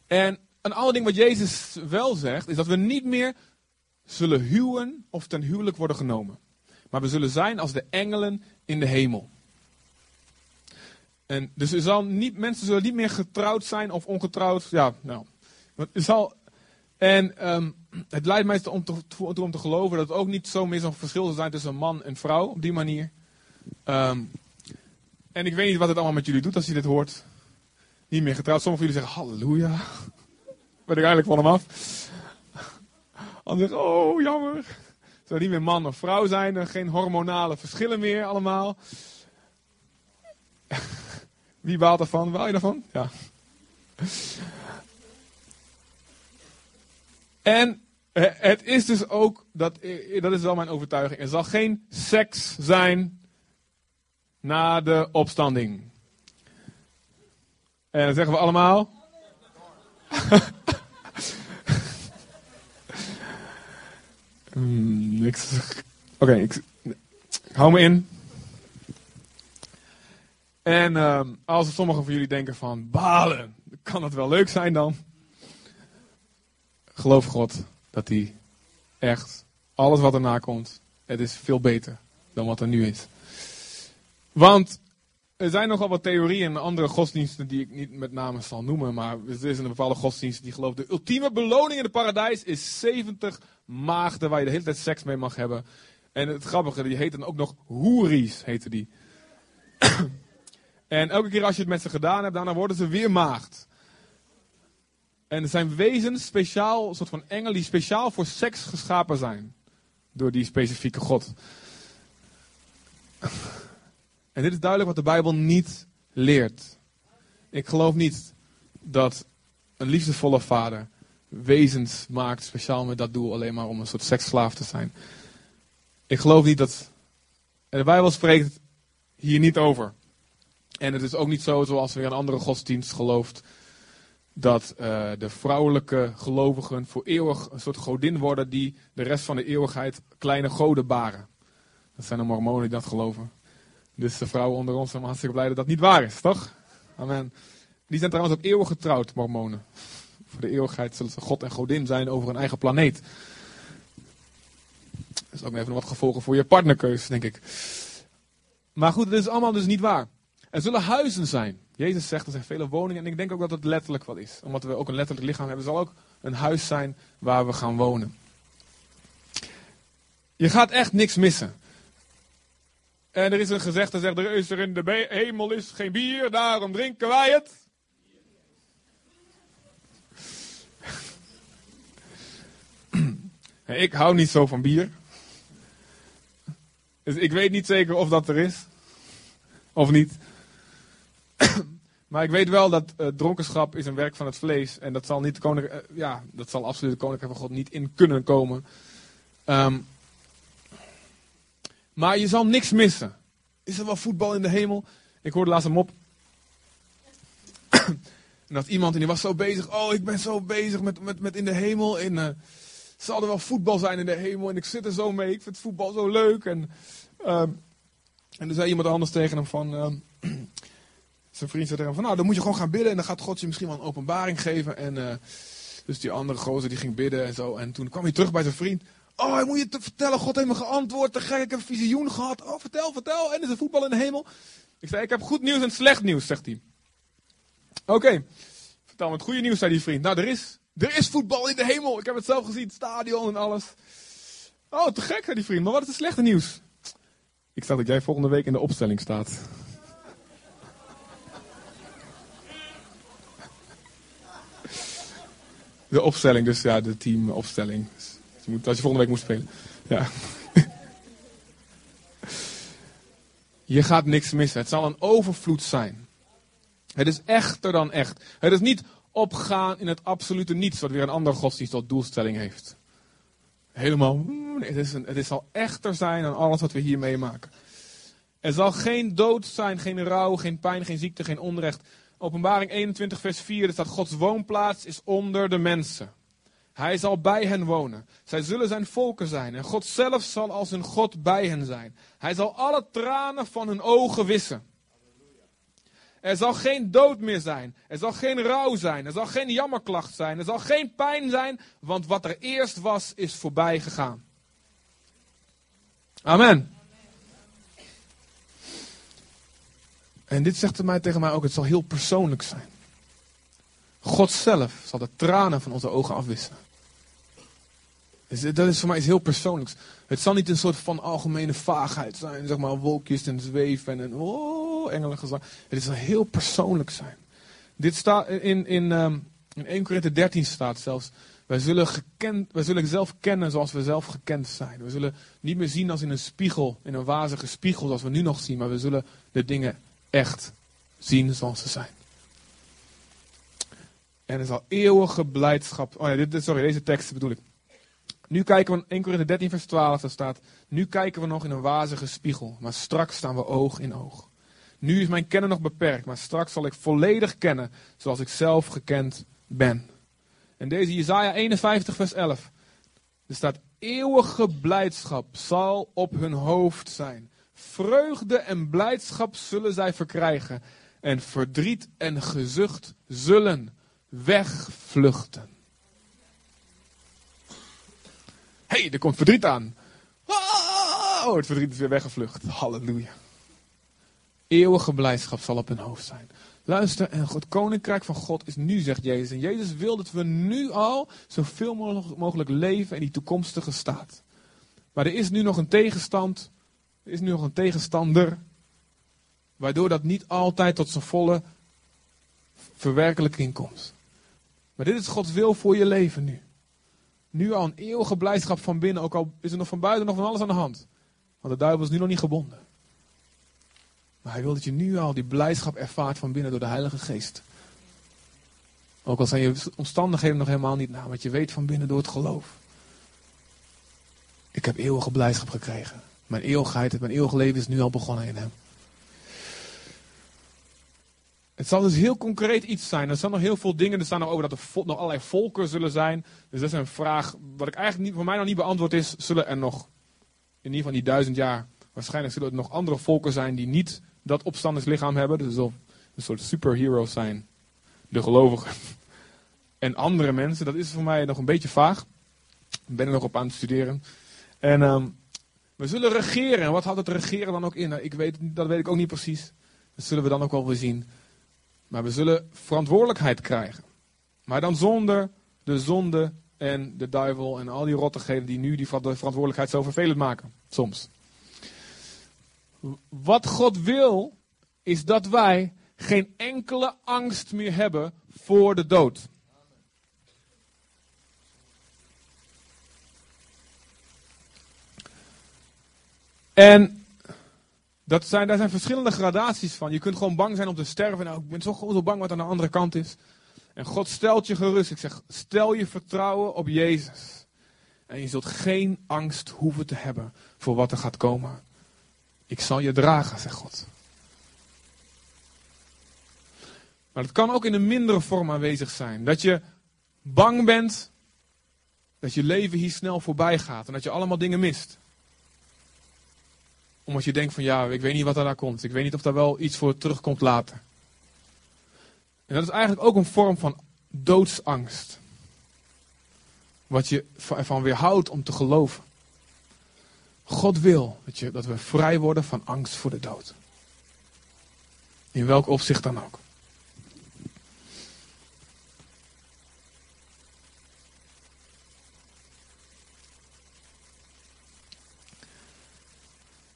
En een ander ding wat Jezus wel zegt, is dat we niet meer zullen huwen of ten huwelijk worden genomen. Maar we zullen zijn als de engelen in de hemel. En dus zal niet, mensen zullen niet meer getrouwd zijn of ongetrouwd. Ja, nou. Zal, en um, het leidt mij om te, om te geloven dat het ook niet zo meer zo'n verschil zal zijn tussen man en vrouw op die manier. Um, en ik weet niet wat het allemaal met jullie doet als je dit hoort. Niet meer getrouwd. Sommigen jullie zeggen halleluja. <laughs> Ben ik eigenlijk van hem af. <laughs> Anderen zeggen, oh jammer. Zou niet meer man of vrouw zijn. Er geen hormonale verschillen meer allemaal. <laughs> Wie baalt ervan? Baal je daarvan? Ja. En het is dus ook, dat, dat is wel mijn overtuiging, er zal geen seks zijn na de opstanding. En dan zeggen we allemaal. <laughs> Hmm. Oké, ik, hou me in. En uh, als sommigen van jullie denken van balen, kan het wel leuk zijn dan? Geloof God dat hij echt alles wat erna komt, het is veel beter dan wat er nu is. Want er zijn nogal wat theorieën en andere godsdiensten die ik niet met name zal noemen. Maar er is een bepaalde godsdienst die gelooft de ultieme beloning in het paradijs is 70 maagden waar je de hele tijd seks mee mag hebben. En het grappige, die heten ook nog hoeries, heten die. <coughs> en elke keer als je het met ze gedaan hebt, daarna worden ze weer maagd. En er zijn wezens, speciaal, een soort van engelen, die speciaal voor seks geschapen zijn. Door die specifieke God. En dit is duidelijk wat de Bijbel niet leert. Ik geloof niet dat een liefdevolle vader wezens maakt speciaal met dat doel alleen maar om een soort seksslaaf te zijn. Ik geloof niet dat. De Bijbel spreekt hier niet over. En het is ook niet zo, zoals weer een andere godsdienst gelooft, dat uh, de vrouwelijke gelovigen voor eeuwig een soort godin worden die de rest van de eeuwigheid kleine goden baren. Dat zijn de mormonen die dat geloven. Dus de vrouwen onder ons zijn hartstikke blij dat dat niet waar is, toch? Amen. Die zijn trouwens ook eeuwig getrouwd, mormonen. Voor de eeuwigheid zullen ze god en godin zijn over hun eigen planeet. Dat is ook even wat gevolgen voor je partnerkeus, denk ik. Maar goed, het is allemaal dus niet waar. Er zullen huizen zijn. Jezus zegt er zijn vele woningen en ik denk ook dat het letterlijk wat is. Omdat we ook een letterlijk lichaam hebben, zal ook een huis zijn waar we gaan wonen. Je gaat echt niks missen. En er is een gezegde, zegt er is er in de hemel is geen bier, daarom drinken wij het. <clears throat> Ik hou niet zo van bier. Dus ik weet niet zeker of dat er is. Of niet. <coughs> maar ik weet wel dat uh, dronkenschap is een werk van het vlees. En dat zal, niet de koning, uh, ja, dat zal absoluut de koninkrijk van God niet in kunnen komen. Um, maar je zal niks missen. Is er wel voetbal in de hemel? Ik hoorde laatst een mop. <coughs> en dat iemand en die was zo bezig. Oh, ik ben zo bezig met, met, met in de hemel. En uh, zal er wel voetbal zijn in de hemel. En ik zit er zo mee. Ik vind voetbal zo leuk. En, uh, en toen zei iemand anders tegen hem van... Zijn vriend zei tegen hem van... Nou, dan moet je gewoon gaan bidden. En dan gaat God je misschien wel een openbaring geven. En uh, dus die andere gozer die ging bidden en zo. En toen kwam hij terug bij zijn vriend. Oh, moet je te vertellen, God heeft me geantwoord. Te gek, ik heb een visioen gehad. Oh, vertel, vertel. En is er voetbal in de hemel? Ik zei, ik heb goed nieuws en slecht nieuws, zegt hij. Oké, vertel me het goede nieuws, zei die vriend. Nou, er is, er is voetbal in de hemel. Ik heb het zelf gezien, stadion en alles. Oh, te gek, zei die vriend. Maar wat is het slechte nieuws? Ik zag dat jij volgende week in de opstelling staat. De opstelling, dus ja, de teamopstelling. Als je volgende week moet spelen. Ja. <laughs> Je gaat niks missen. Het zal een overvloed zijn. Het is echter dan echt. Het is niet opgaan in het absolute niets, wat weer een andere godsdienst tot doelstelling heeft. Helemaal, mm, het, is een, het zal echter zijn dan alles wat we hier meemaken. Er zal geen dood zijn, geen rouw, geen pijn, geen ziekte, geen onrecht. Openbaring 21, vers 4, er staat: Gods woonplaats is onder de mensen. Hij zal bij hen wonen. Zij zullen zijn volken zijn. En God zelf zal als hun God bij hen zijn. Hij zal alle tranen van hun ogen wissen. Er zal geen dood meer zijn. Er zal geen rouw zijn. Er zal geen jammerklacht zijn. Er zal geen pijn zijn. Want wat er eerst was, is voorbij gegaan. Amen. En dit zegt mij tegen mij ook, het zal heel persoonlijk zijn. God zelf zal de tranen van onze ogen afwissen. Dus dat is voor mij iets heel persoonlijks. Het zal niet een soort van algemene vaagheid zijn, zeg maar wolkjes en zweven en oh, engelengezang. Het zal heel persoonlijk zijn. Dit staat in, in, um, in 1 Korinthe 13 staat zelfs. Wij zullen, gekend, wij zullen zelf kennen zoals we zelf gekend zijn. We zullen niet meer zien als in een spiegel, in een wazige spiegel zoals we nu nog zien. Maar we zullen de dingen echt zien zoals ze zijn. En er zal eeuwige blijdschap. Oh ja, dit, sorry, deze tekst bedoel ik. Nu kijken we, 1 Korinther 13 vers 12, daar staat, nu kijken we nog in een wazige spiegel, maar straks staan we oog in oog. Nu is mijn kennen nog beperkt, maar straks zal ik volledig kennen, zoals ik zelf gekend ben. En deze Jezaja 51 vers 11, er staat, eeuwige blijdschap zal op hun hoofd zijn. Vreugde en blijdschap zullen zij verkrijgen. En verdriet en gezucht zullen wegvluchten. hey, er komt verdriet aan. Oh, het verdriet is weer weggevlucht. Halleluja. Eeuwige blijdschap zal op hun hoofd zijn. Luister, en het koninkrijk van God is nu, zegt Jezus. En Jezus wil dat we nu al zoveel mogelijk leven in die toekomstige staat. Maar er is nu nog een tegenstand. Er is nu nog een tegenstander. Waardoor dat niet altijd tot zijn volle verwerkelijking komt. Maar dit is Gods wil voor je leven nu nu al een eeuwige blijdschap van binnen, ook al is er nog van buiten nog van alles aan de hand. Want de duivel is nu nog niet gebonden. Maar hij wil dat je nu al die blijdschap ervaart van binnen door de Heilige Geest. Ook al zijn je omstandigheden nog helemaal niet na, want je weet van binnen door het geloof. Ik heb eeuwige blijdschap gekregen. Mijn eeuwigheid, mijn eeuwige leven is nu al begonnen in hem. Het zal dus heel concreet iets zijn. Er zijn nog heel veel dingen. Er staan nog over dat er nog allerlei volken zullen zijn. Dus dat is een vraag, wat ik eigenlijk niet, voor mij nog niet beantwoord is. Zullen er nog, in ieder geval die duizend jaar, waarschijnlijk zullen er nog andere volken zijn die niet dat opstandingslichaam hebben. Dus een soort superheroes zijn. De gelovigen. <laughs> En andere mensen, dat is voor mij nog een beetje vaag. Ik ben er nog op aan het studeren. En um, we zullen regeren. En wat houdt het regeren dan ook in? Nou, ik weet, dat weet ik ook niet precies. Dat zullen we dan ook wel weer zien. Maar we zullen verantwoordelijkheid krijgen. Maar dan zonder de zonde en de duivel en al die rottigheden die nu die verantwoordelijkheid zo vervelend maken. Soms. Wat God wil, is dat wij geen enkele angst meer hebben voor de dood. En dat zijn, daar zijn verschillende gradaties van. Je kunt gewoon bang zijn om te sterven. Nou, ik ben zo, gewoon zo bang wat aan de andere kant is. En God stelt je gerust. Ik zeg, stel je vertrouwen op Jezus. En je zult geen angst hoeven te hebben voor wat er gaat komen. Ik zal je dragen, zegt God. Maar het kan ook in een mindere vorm aanwezig zijn. Dat je bang bent dat je leven hier snel voorbij gaat en dat je allemaal dingen mist omdat je denkt van ja, ik weet niet wat er daar komt. Ik weet niet of daar wel iets voor terugkomt later. En dat is eigenlijk ook een vorm van doodsangst. Wat je ervan weerhoudt om te geloven. God wil dat, je, dat we vrij worden van angst voor de dood. In welk opzicht dan ook.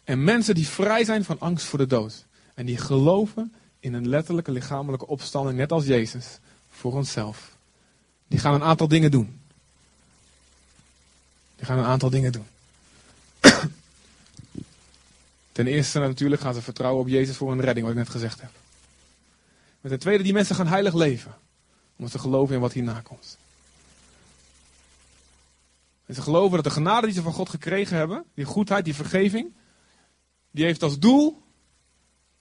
En mensen die vrij zijn van angst voor de dood. En die geloven in een letterlijke lichamelijke opstanding, net als Jezus, voor onszelf. Die gaan een aantal dingen doen. Die gaan een aantal dingen doen. <clears throat> Ten eerste natuurlijk gaan ze vertrouwen op Jezus voor een redding, wat ik net gezegd heb. Met ten tweede, die mensen gaan heilig leven. Omdat ze geloven in wat hierna komt. En ze geloven dat de genade die ze van God gekregen hebben, die goedheid, die vergeving, die heeft als doel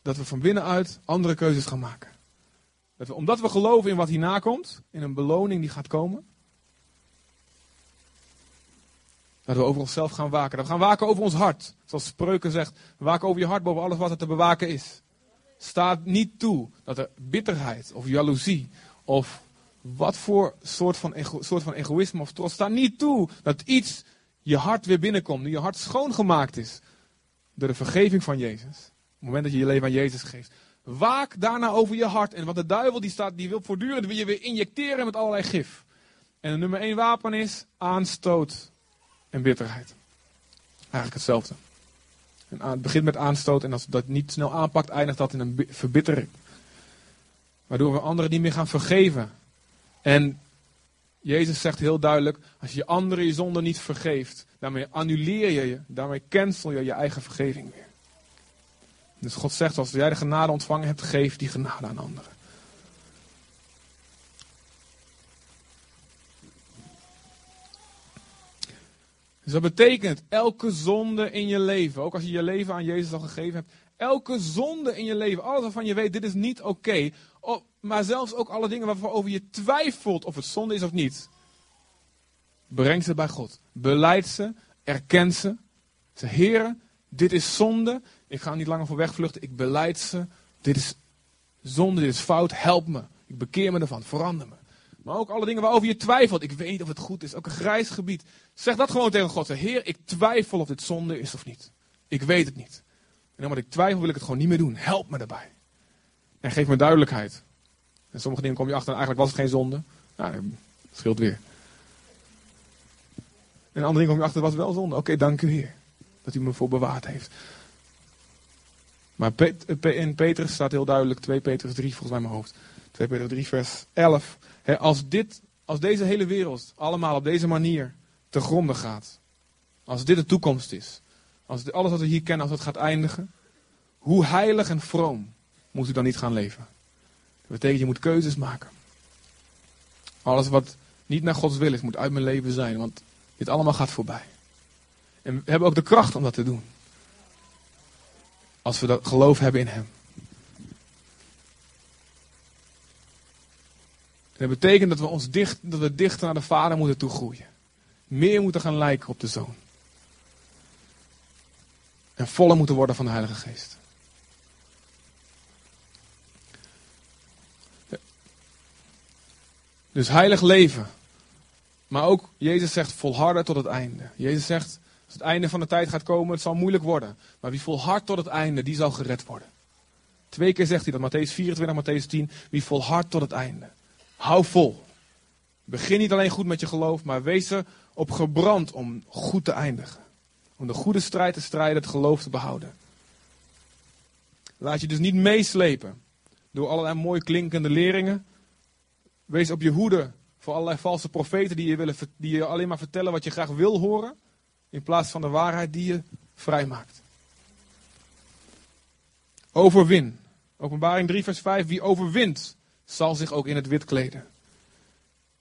dat we van binnenuit andere keuzes gaan maken. Dat we, omdat we geloven in wat hierna komt, in een beloning die gaat komen, dat we over onszelf gaan waken. Dat we gaan waken over ons hart. Zoals Spreuken zegt, waken over je hart boven alles wat er te bewaken is. Staat niet toe dat er bitterheid of jaloezie of wat voor soort van, soort van egoïsme of trots. Staat niet toe dat iets je hart weer binnenkomt, nu je hart schoongemaakt is door de vergeving van Jezus. Op het moment dat je je leven aan Jezus geeft. Waak daarna over je hart. En wat de duivel die staat, die wil voortdurend wil je weer injecteren met allerlei gif. En nummer één wapen is aanstoot en bitterheid. Eigenlijk hetzelfde. En het begint met aanstoot en als dat niet snel aanpakt, eindigt dat in een verbittering. Waardoor we anderen niet meer gaan vergeven. En Jezus zegt heel duidelijk, als je anderen je zonde niet vergeeft, daarmee annuleer je je, daarmee cancel je je eigen vergeving weer. Dus God zegt, als jij de genade ontvangen hebt, geef die genade aan anderen. Dus dat betekent, elke zonde in je leven, ook als je je leven aan Jezus al gegeven hebt, elke zonde in je leven, alles waarvan je weet, dit is niet oké, maar zelfs ook alle dingen waarover je twijfelt of het zonde is of niet. Breng ze bij God. Beleid ze. Erken ze. Ze heren, dit is zonde. Ik ga niet langer voor wegvluchten. Ik beleid ze. Dit is zonde, dit is fout. Help me. Ik bekeer me ervan. Verander me. Maar ook alle dingen waarover je twijfelt. Ik weet niet of het goed is. Ook een grijs gebied. Zeg dat gewoon tegen God. Zeg, Heer, ik twijfel of dit zonde is of niet. Ik weet het niet. En omdat ik twijfel wil ik het gewoon niet meer doen. Help me daarbij. En geef me duidelijkheid. En sommige dingen kom je achter, eigenlijk was het geen zonde. Nou, scheelt weer. En andere dingen kom je achter, het was wel zonde. Oké, dank u Heer. Dat u me voor bewaard heeft. Maar in Petrus staat heel duidelijk, 2 Petrus 3 volgens mij mijn hoofd. 2 Petrus 3 vers 11. als, dit, als deze hele wereld allemaal op deze manier te gronden gaat. Als dit de toekomst is. Als alles wat we hier kennen, als het gaat eindigen. Hoe heilig en vroom moet u dan niet gaan leven? Dat betekent, je moet keuzes maken. Alles wat niet naar Gods wil is, moet uit mijn leven zijn. Want dit allemaal gaat voorbij. En we hebben ook de kracht om dat te doen. Als we dat geloof hebben in Hem. dat betekent dat we ons dicht, dat we dichter naar de Vader moeten toegroeien. Meer moeten gaan lijken op de Zoon. En voller moeten worden van de Heilige Geest. Dus heilig leven. Maar ook, Jezus zegt, volharden tot het einde. Jezus zegt, als het einde van de tijd gaat komen, het zal moeilijk worden. Maar wie volhardt tot het einde, die zal gered worden. Twee keer zegt hij dat, Matthäus 24, Matthäus 10. Wie volhardt tot het einde. Hou vol. Begin niet alleen goed met je geloof, maar wees er op gebrand om goed te eindigen. Om de goede strijd te strijden, het geloof te behouden. Laat je dus niet meeslepen door allerlei mooi klinkende leringen. Wees op je hoede voor allerlei valse profeten die je, willen, die je alleen maar vertellen wat je graag wil horen. In plaats van de waarheid die je vrijmaakt. Overwin. Openbaring 3, vers 5. Wie overwint, zal zich ook in het wit kleden.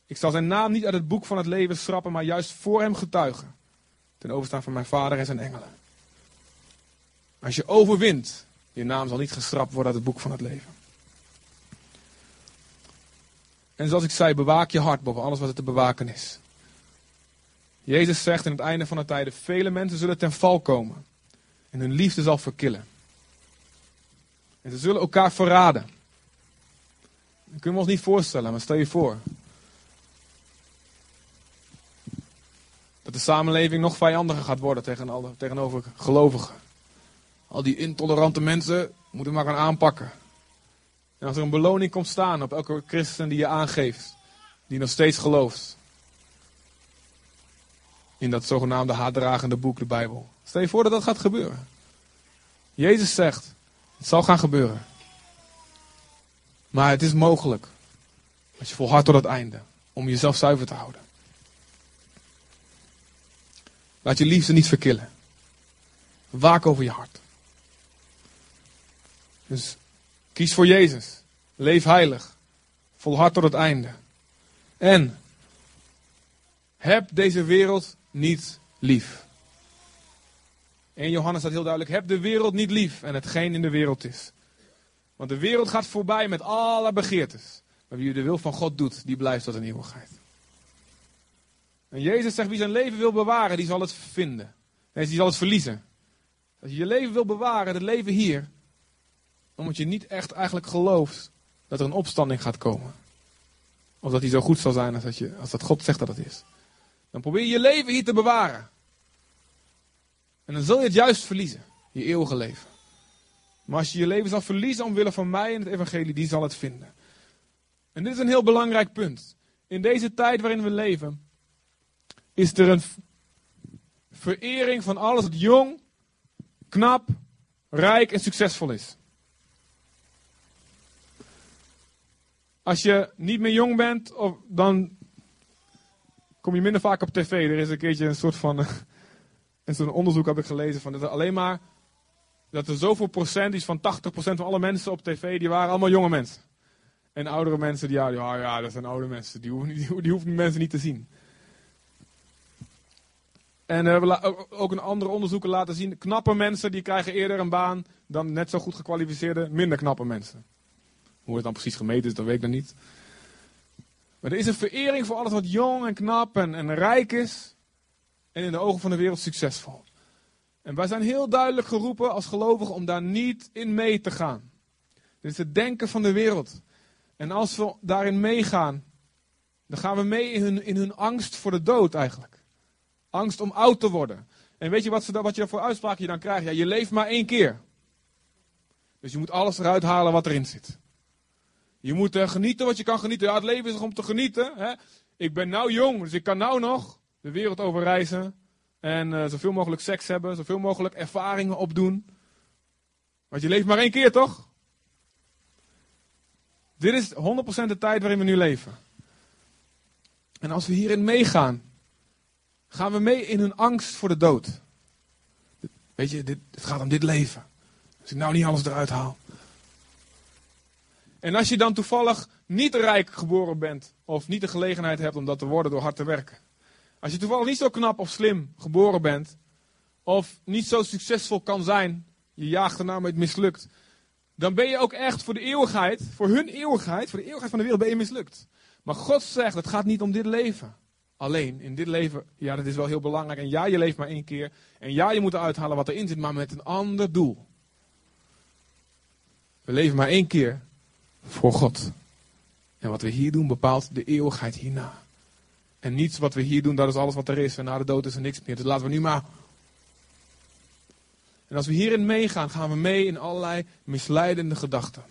Ik zal zijn naam niet uit het boek van het leven schrappen, maar juist voor hem getuigen. Ten overstaan van mijn vader en zijn engelen. Als je overwint, je naam zal niet geschrapt worden uit het boek van het leven. En zoals ik zei, bewaak je hart boven alles wat er te bewaken is. Jezus zegt in het einde van de tijden, vele mensen zullen ten val komen. En hun liefde zal verkillen. En ze zullen elkaar verraden. Dat kunnen we ons niet voorstellen, maar stel je voor. Dat de samenleving nog vijandiger gaat worden tegenover gelovigen. Al die intolerante mensen moeten we maar gaan aanpakken. En als er een beloning komt staan op elke christen die je aangeeft, die nog steeds gelooft. In dat zogenaamde haatdragende boek, de Bijbel. Stel je voor dat dat gaat gebeuren. Jezus zegt, het zal gaan gebeuren. Maar het is mogelijk. Als je volhardt tot het einde. Om jezelf zuiver te houden. Laat je liefde niet verkillen. Waak over je hart. Dus kies voor Jezus. Leef heilig. Volhard tot het einde. En heb deze wereld niet lief. En Johannes staat heel duidelijk: heb de wereld niet lief en hetgeen in de wereld is. Want de wereld gaat voorbij met alle begeertes. Maar wie de wil van God doet, die blijft tot een eeuwigheid. En Jezus zegt: wie zijn leven wil bewaren, die zal het vinden. Nee, die zal het verliezen. Als je je leven wil bewaren, het leven hier, omdat je niet echt eigenlijk gelooft dat er een opstanding gaat komen. Of dat die zo goed zal zijn als dat, je, als dat God zegt dat het is. Dan probeer je je leven hier te bewaren. En dan zul je het juist verliezen, je eeuwige leven. Maar als je je leven zal verliezen omwille van mij en het evangelie, die zal het vinden. En dit is een heel belangrijk punt. In deze tijd waarin we leven, is er een verering van alles wat jong, knap, rijk en succesvol is. Als je niet meer jong bent, dan kom je minder vaak op tv. Er is een keertje een soort van <laughs> En zo'n onderzoek heb ik gelezen van dat er alleen maar dat er zoveel procent is van 80% van alle mensen op tv, die waren allemaal jonge mensen. En oudere mensen, die, ja, ja, ja dat zijn oude mensen, die hoeven, die, <laughs> die hoeven mensen niet te zien. En we hebben ook een andere onderzoeken laten zien, knappe mensen die krijgen eerder een baan dan net zo goed gekwalificeerde, minder knappe mensen. Hoe het dan precies gemeten is, dat weet ik dan niet. Maar er is een verering voor alles wat jong en knap en, en rijk is en in de ogen van de wereld succesvol. En wij zijn heel duidelijk geroepen als gelovigen om daar niet in mee te gaan. Dit is het denken van de wereld. En als we daarin meegaan, dan gaan we mee in hun, in hun angst voor de dood eigenlijk. Angst om oud te worden. En weet je wat, ze, wat je voor uitspraak je dan krijgt? Ja, je leeft maar één keer. Dus je moet alles eruit halen wat erin zit. Je moet uh, genieten wat je kan genieten. Het leven is er om te genieten. Hè? Ik ben nou jong, dus ik kan nou nog de wereld over reizen. En uh, zoveel mogelijk seks hebben, zoveel mogelijk ervaringen opdoen. Want je leeft maar één keer, toch? Dit is 100% de tijd waarin we nu leven. En als we hierin meegaan, gaan we mee in hun angst voor de dood. Weet je, dit, het gaat om dit leven. Als ik nou niet alles eruit haal. En als je dan toevallig niet rijk geboren bent, of niet de gelegenheid hebt om dat te worden door hard te werken, als je toevallig niet zo knap of slim geboren bent, of niet zo succesvol kan zijn, je jaagt ernaar het mislukt, dan ben je ook echt voor de eeuwigheid, voor hun eeuwigheid, voor de eeuwigheid van de wereld ben je mislukt. Maar God zegt, het gaat niet om dit leven. Alleen, in dit leven, ja, dat is wel heel belangrijk. En ja, je leeft maar één keer. En ja, je moet eruit halen wat erin zit, maar met een ander doel. We leven maar één keer voor God. En wat we hier doen bepaalt de eeuwigheid hierna. En niets wat we hier doen, dat is alles wat er is. En na de dood is er niks meer. Dus laten we nu maar. En als we hierin meegaan, gaan we mee in allerlei misleidende gedachten.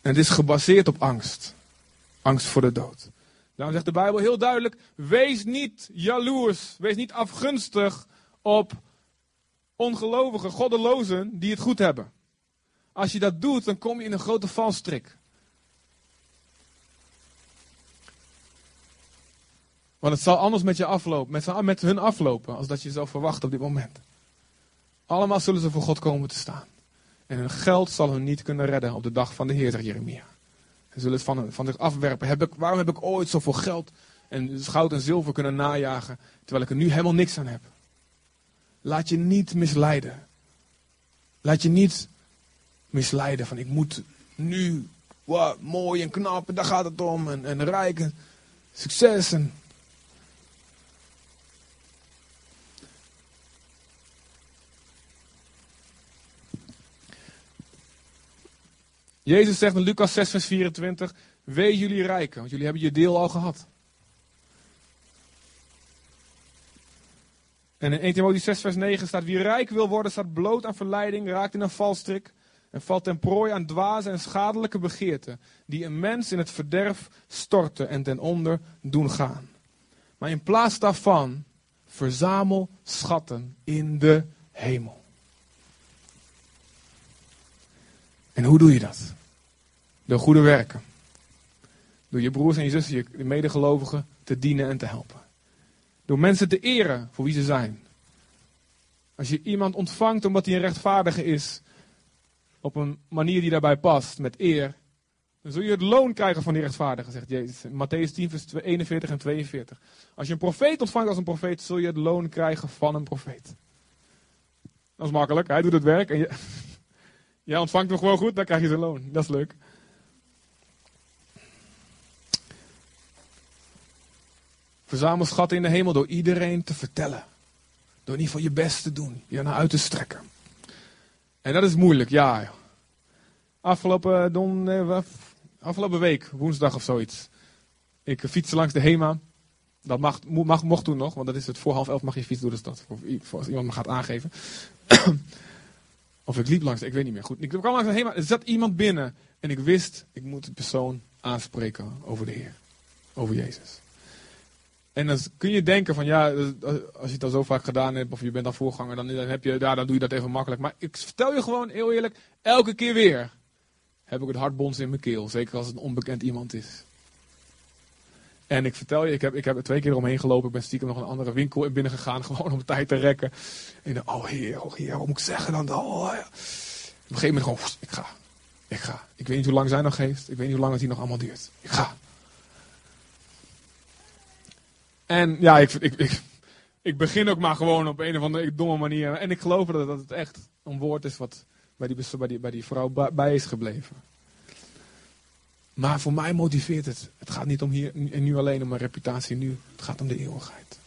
En het is gebaseerd op angst. Angst voor de dood. Daarom zegt de Bijbel heel duidelijk: wees niet jaloers, wees niet afgunstig op ongelovigen, goddelozen die het goed hebben. Als je dat doet, dan kom je in een grote valstrik. Want het zal anders met je aflopen, met, met hun aflopen, als dat je zou verwachten op dit moment. Allemaal zullen ze voor God komen te staan. En hun geld zal hun niet kunnen redden op de dag van de Heer, zegt Jeremia. Ze zullen het van, van zich afwerpen. Heb ik, waarom heb ik ooit zoveel geld en goud en zilver kunnen najagen, terwijl ik er nu helemaal niks aan heb? Laat je niet misleiden. Laat je niet misleiden van ik moet nu wow, mooi en knap en daar gaat het om en, en rijk en succes en Jezus zegt in Lucas 6, vers 24: Wee jullie rijken, want jullie hebben je deel al gehad. En in 1 Timotheüs 6, vers 9 staat: Wie rijk wil worden, staat bloot aan verleiding, raakt in een valstrik en valt ten prooi aan dwaze en schadelijke begeerten, die een mens in het verderf storten en ten onder doen gaan. Maar in plaats daarvan, verzamel schatten in de hemel. En hoe doe je dat? Door goede werken. Door je broers en je zussen, je medegelovigen, te dienen en te helpen. Door mensen te eren voor wie ze zijn. Als je iemand ontvangt omdat hij een rechtvaardige is, op een manier die daarbij past, met eer, dan zul je het loon krijgen van die rechtvaardige, zegt Jezus. Matthäus 10, vers 41 en 42. Als je een profeet ontvangt als een profeet, zul je het loon krijgen van een profeet. Dat is makkelijk, hij doet het werk en je, <laughs> jij ontvangt hem gewoon goed, dan krijg je zijn loon. Dat is leuk. Verzamel schatten in de hemel door iedereen te vertellen. Door in ieder geval je best te doen, je naar uit te strekken. En dat is moeilijk, ja. Afgelopen, don, eh, afgelopen week, woensdag of zoiets. Ik fietste langs de HEMA. Dat mag, mag, mocht toen nog, want dat is het voor half elf mag je fietsen door de stad. Of als iemand me gaat aangeven. <coughs> of ik liep langs, ik weet niet meer goed. Ik kwam langs de HEMA, er zat iemand binnen. En ik wist, ik moet de persoon aanspreken over de Heer. Over Jezus. En dan kun je denken van ja, als je het al zo vaak gedaan hebt of je bent al voorganger, dan, heb je, ja, dan doe je dat even makkelijk. Maar ik vertel je gewoon heel eerlijk, elke keer weer heb ik het hartbons in mijn keel. Zeker als het een onbekend iemand is. En ik vertel je, ik heb, ik heb er twee keer omheen gelopen. Ik ben stiekem nog een andere winkel in binnen gegaan. <laughs> Gewoon om tijd te rekken. En dan, oh heer, oh heer, wat moet ik zeggen dan? Oh, ja. Op een gegeven moment gewoon, ik ga. Ik ga. Ik weet niet hoe lang zij nog heeft. Ik weet niet hoe lang het hier nog allemaal duurt. Ik ga. En ja, ik, ik, ik, begin ook maar gewoon op een of andere domme manier. En ik geloof dat, dat het echt een woord is wat bij die, bij die, bij die vrouw bij is gebleven. Maar voor mij motiveert het. Het gaat niet om hier en nu alleen om mijn reputatie nu. Het gaat om de eeuwigheid.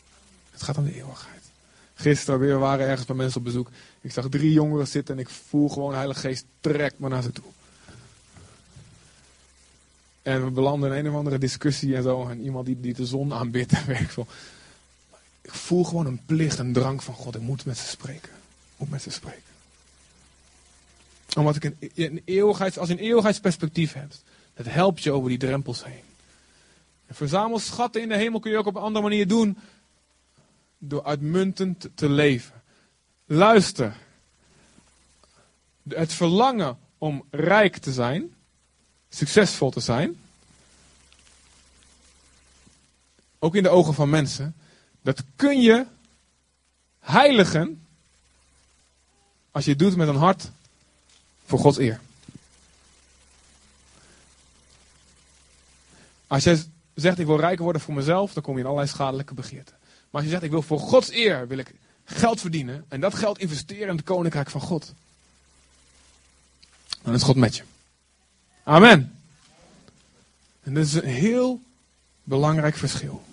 Het gaat om de eeuwigheid. Gisteren weer waren ergens bij mensen op bezoek. Ik zag drie jongeren zitten en ik voel gewoon de Heilige Geest trekt me naar ze toe. En we belanden in een of andere discussie en zo. En iemand die, die de zon aanbidt. ik, ik voel gewoon een plicht, een drang van God. Ik moet met ze spreken. Moet met ze spreken. Omdat ik een, een als je een eeuwigheidsperspectief hebt. Dat helpt je over die drempels heen. En verzamel schatten in de hemel kun je ook op een andere manier doen. Door uitmuntend te leven. Luister. Het verlangen om rijk te zijn succesvol te zijn, ook in de ogen van mensen, dat kun je heiligen als je het doet met een hart voor Gods eer. Als jij zegt ik wil rijker worden voor mezelf, dan kom je in allerlei schadelijke begeerten. Maar als je zegt ik wil voor Gods eer wil ik geld verdienen en dat geld investeren in het koninkrijk van God. dan is God met je. Amen. En dat is een heel belangrijk verschil.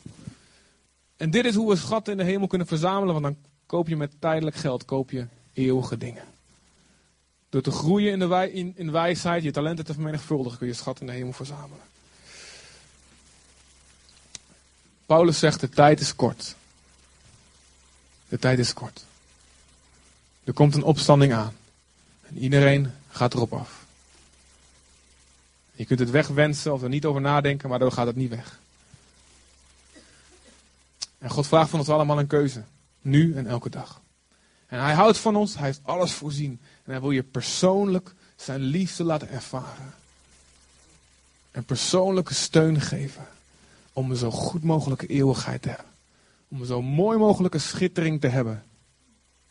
En dit is hoe we schatten in de hemel kunnen verzamelen, want dan koop je met tijdelijk geld koop je eeuwige dingen. Door te groeien in, de wij, in, in wijsheid, je talenten te vermenigvuldigen, kun je schat in de hemel verzamelen. Paulus zegt, de tijd is kort. De tijd is kort. Er komt een opstanding aan. En iedereen gaat erop af. Je kunt het wegwensen of er niet over nadenken, maar dan gaat het niet weg. En God vraagt van ons allemaal een keuze. Nu en elke dag. En hij houdt van ons, hij heeft alles voorzien. En hij wil je persoonlijk zijn liefde laten ervaren. En persoonlijke steun geven. Om een zo goed mogelijke eeuwigheid te hebben. Om een zo mooi mogelijke schittering te hebben.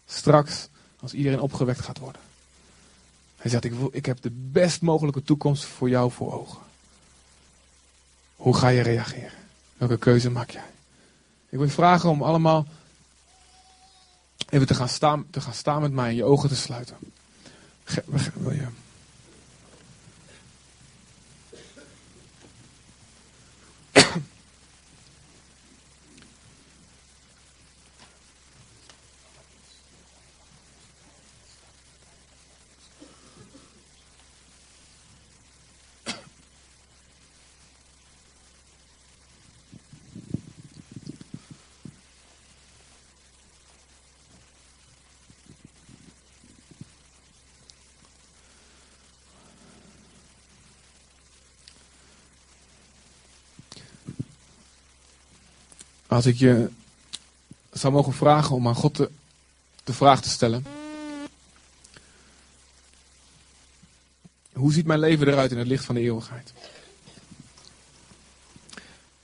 Straks, als iedereen opgewekt gaat worden. Hij zegt, ik, wil, ik heb de best mogelijke toekomst voor jou voor ogen. Hoe ga je reageren? Welke keuze maak jij? Ik wil je vragen om allemaal even te gaan staan, te gaan staan met mij en je ogen te sluiten. Wil je? Als ik je zou mogen vragen om aan God de, de vraag te stellen. Hoe ziet mijn leven eruit in het licht van de eeuwigheid?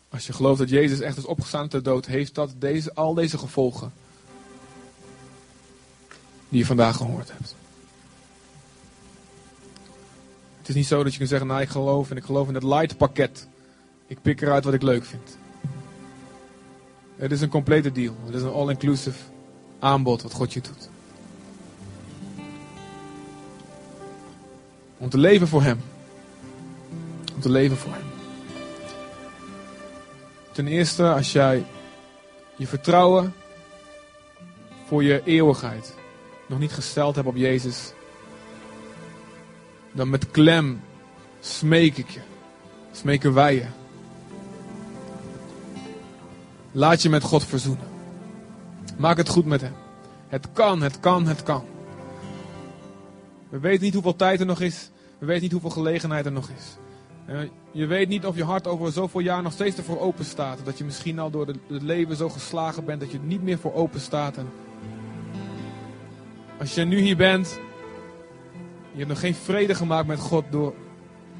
Als je gelooft dat Jezus echt is opgestaan uit dood, heeft dat deze, al deze gevolgen die je vandaag gehoord hebt. Het is niet zo dat je kunt zeggen, nou ik geloof en ik geloof in het light pakket. Ik pik eruit wat ik leuk vind. Het is een complete deal. Het is een all-inclusive aanbod wat God je doet. Om te leven voor Hem. Om te leven voor Hem. Ten eerste, als jij je vertrouwen voor je eeuwigheid nog niet gesteld hebt op Jezus, dan met klem smeek ik je, smeken wij je Laat je met God verzoenen. Maak het goed met Hem. Het kan, het kan, het kan. We weten niet hoeveel tijd er nog is. We weten niet hoeveel gelegenheid er nog is. Je weet niet of je hart over zoveel jaar nog steeds ervoor open staat. Dat je misschien al door het leven zo geslagen bent dat je er niet meer voor open staat. En als je nu hier bent, je hebt nog geen vrede gemaakt met God door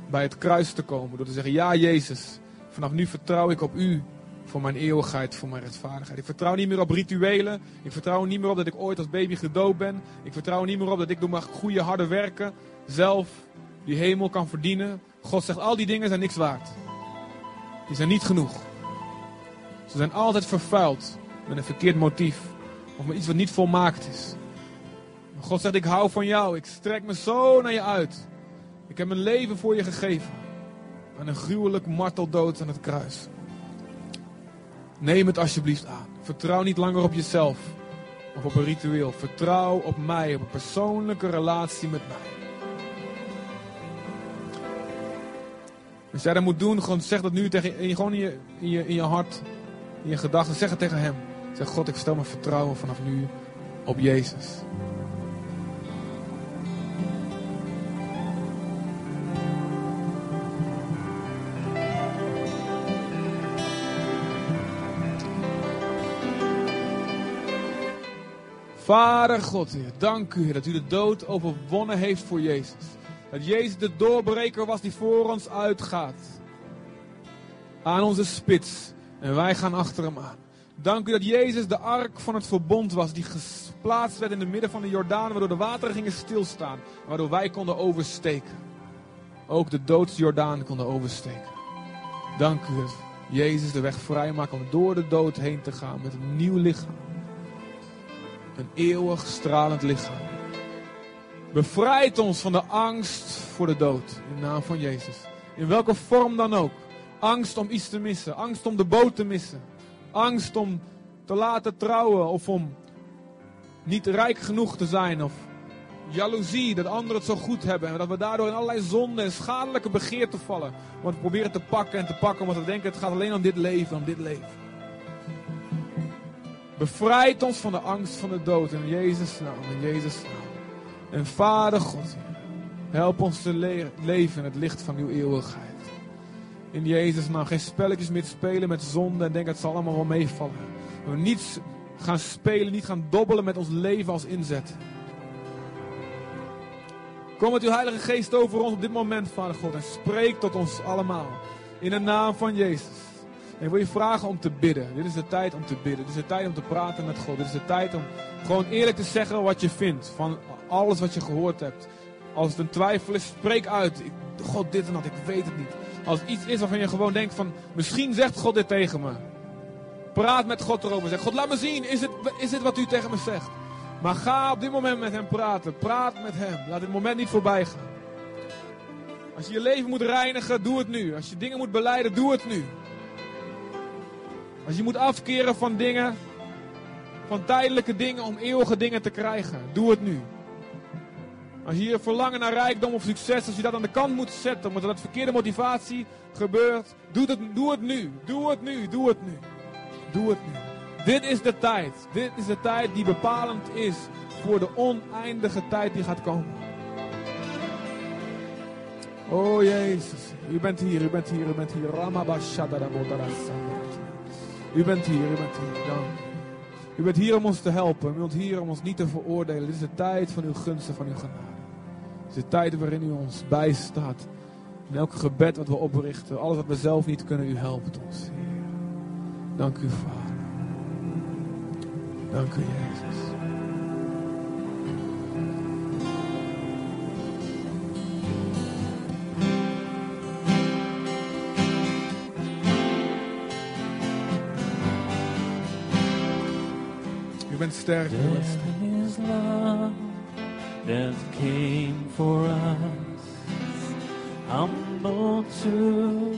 bij het kruis te komen. Door te zeggen, ja Jezus, vanaf nu vertrouw ik op U voor mijn eeuwigheid, voor mijn rechtvaardigheid. Ik vertrouw niet meer op rituelen. Ik vertrouw niet meer op dat ik ooit als baby gedood ben. Ik vertrouw niet meer op dat ik door mijn goede harde werken zelf die hemel kan verdienen. God zegt, al die dingen zijn niks waard. Die zijn niet genoeg. Ze zijn altijd vervuild met een verkeerd motief. Of met iets wat niet volmaakt is. God zegt, ik hou van jou. Ik strek me zo naar je uit. Ik heb mijn leven voor je gegeven. Aan een gruwelijk marteldood aan het kruis. Neem het alsjeblieft aan. Vertrouw niet langer op jezelf of op een ritueel. Vertrouw op mij, op een persoonlijke relatie met mij. Als jij dat moet doen, gewoon zeg dat nu tegen, gewoon in je, in je, in je hart, in je gedachten. Zeg het tegen hem. Zeg God, ik stel mijn vertrouwen vanaf nu op Jezus. Vader God, dank u dat u de dood overwonnen heeft voor Jezus. Dat Jezus de doorbreker was die voor ons uitgaat. Aan onze spits. En wij gaan achter hem aan. Dank u dat Jezus de ark van het verbond was. Die geplaatst werd in het midden van de Jordaan. Waardoor de wateren gingen stilstaan. Waardoor wij konden oversteken. Ook de doodsjordaan konden oversteken. Dank u dat Jezus de weg vrijmaakt om door de dood heen te gaan met een nieuw lichaam. Een eeuwig stralend lichaam. Bevrijd ons van de angst voor de dood. In de naam van Jezus. In welke vorm dan ook. Angst om iets te missen. Angst om de boot te missen. Angst om te laten trouwen of om niet rijk genoeg te zijn. Of jaloezie dat anderen het zo goed hebben. En dat we daardoor in allerlei zonden en schadelijke begeerten vallen. Want we proberen te pakken en te pakken. Want we denken het gaat alleen om dit leven, om dit leven. Bevrijd ons van de angst van de dood. In Jezus' naam, in Jezus' naam. En Vader God, help ons te le leven in het licht van uw eeuwigheid. In Jezus' naam, geen spelletjes meer spelen met zonde en denken het zal allemaal wel meevallen. We niet gaan spelen, niet gaan dobbelen met ons leven als inzet. Kom met uw Heilige Geest over ons op dit moment, Vader God. En spreek tot ons allemaal. In de naam van Jezus. Ik wil je vragen om te bidden. Dit is de tijd om te bidden. Dit is de tijd om te praten met God. Dit is de tijd om gewoon eerlijk te zeggen wat je vindt. Van alles wat je gehoord hebt. Als het een twijfel is, spreek uit. God, dit en dat, ik weet het niet. Als het iets is waarvan je gewoon denkt van, misschien zegt God dit tegen me. Praat met God erover. Zeg, God, laat me zien, is het, is dit wat u tegen me zegt? Maar ga op dit moment met hem praten. Praat met hem. Laat dit moment niet voorbij gaan. Als je je leven moet reinigen, doe het nu. Als je dingen moet beleiden, doe het nu. Als je moet afkeren van dingen, van tijdelijke dingen om eeuwige dingen te krijgen, doe het nu. Als je hier verlangen naar rijkdom of succes, als je dat aan de kant moet zetten, omdat dat verkeerde motivatie gebeurt, doe het, nu. Doe het nu, doe het nu. Doe het nu. Dit is de tijd. Dit is de tijd die bepalend is voor de oneindige tijd die gaat komen. Oh Jezus, u bent hier, u bent hier, u bent hier. U bent hier, u bent hier. Dank. U bent hier om ons te helpen. U bent hier om ons niet te veroordelen. Dit is de tijd van uw gunsten, van uw genade. Dit is de tijd waarin u ons bijstaat. In elk gebed wat we oprichten. Alles wat we zelf niet kunnen, u helpt ons. Heer. Dank u, Vader. Dank u, Jezus. Bent sterk. U bent sterk. There is love that came for us, humble to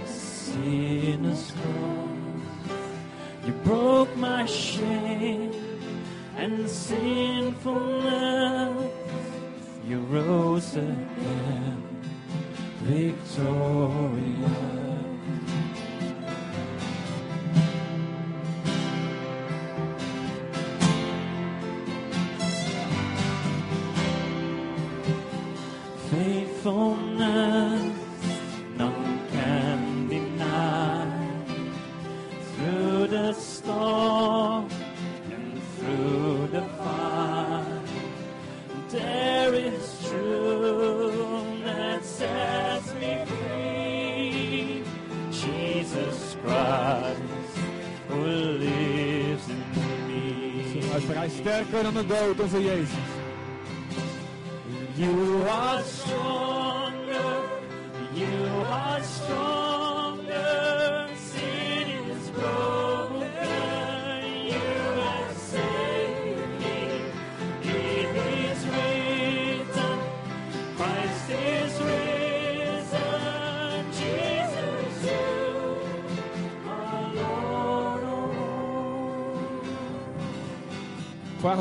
the sinner's cross. You broke my shame and sinfulness. You rose again, victorious. Sterker dan de dood,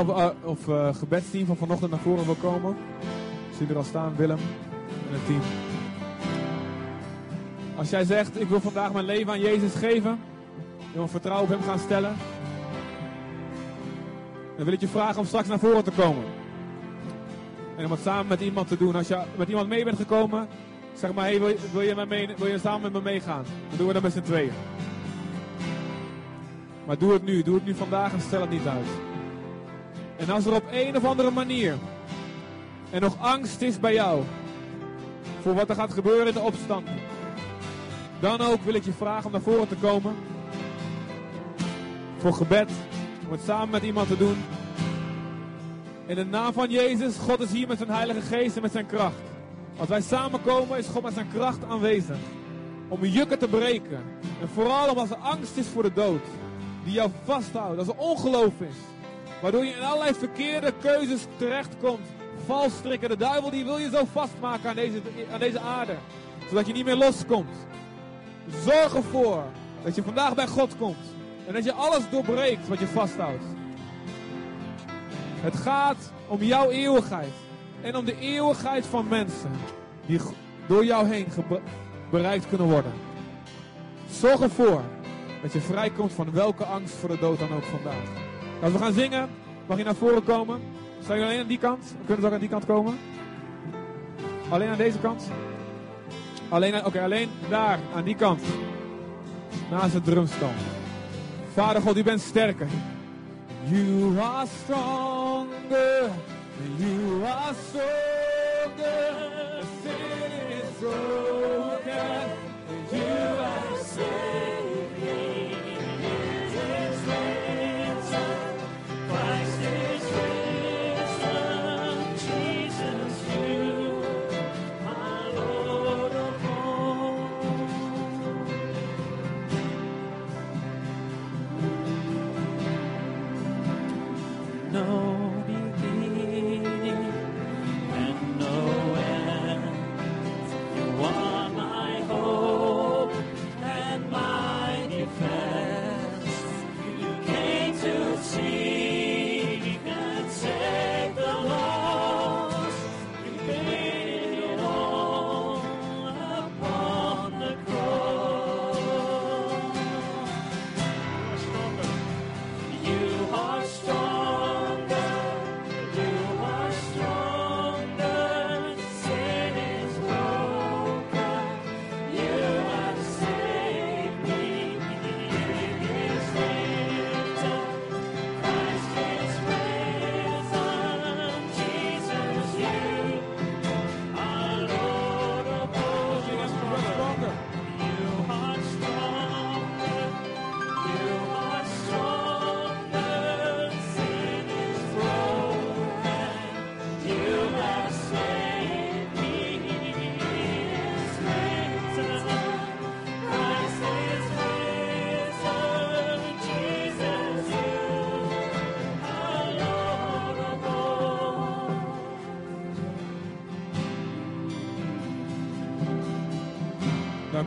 of, uh, of uh, gebedsteam van vanochtend naar voren wil komen. Zie er al staan, Willem en het team. Als jij zegt, ik wil vandaag mijn leven aan Jezus geven. Ik wil vertrouwen op hem gaan stellen. Dan wil ik je vragen om straks naar voren te komen. En om het samen met iemand te doen. Als je met iemand mee bent gekomen, zeg maar, hey, wil, je, wil, je mee, wil je samen met me meegaan? Dan doen we dat met z'n tweeën. Maar doe het nu, doe het nu vandaag en stel het niet uit. En als er op een of andere manier en nog angst is bij jou voor wat er gaat gebeuren in de opstand, dan ook wil ik je vragen om naar voren te komen voor gebed, om het samen met iemand te doen. In de naam van Jezus, God is hier met zijn Heilige Geest en met zijn kracht. Als wij samenkomen, is God met zijn kracht aanwezig. Om jukken te breken. En vooral omdat er angst is voor de dood. Die jou vasthoudt. Als er ongeloof is. Waardoor je in allerlei verkeerde keuzes terechtkomt. valstrikken. De duivel die wil je zo vastmaken aan deze, aan deze aarde. Zodat je niet meer loskomt. Zorg ervoor dat je vandaag bij God komt. En dat je alles doorbreekt wat je vasthoudt. Het gaat om jouw eeuwigheid. En om de eeuwigheid van mensen. Die door jou heen bereikt kunnen worden. Zorg ervoor dat je vrijkomt van welke angst voor de dood dan ook vandaag. Als we gaan zingen, mag je naar voren komen. Zijn jullie alleen aan die kant? Kunnen ze ook aan die kant komen? Alleen aan deze kant? Alleen, oké, alleen daar, aan die kant. Naast het drumstel. Vader God, u bent sterker. You are stronger. You are stronger. Is broken.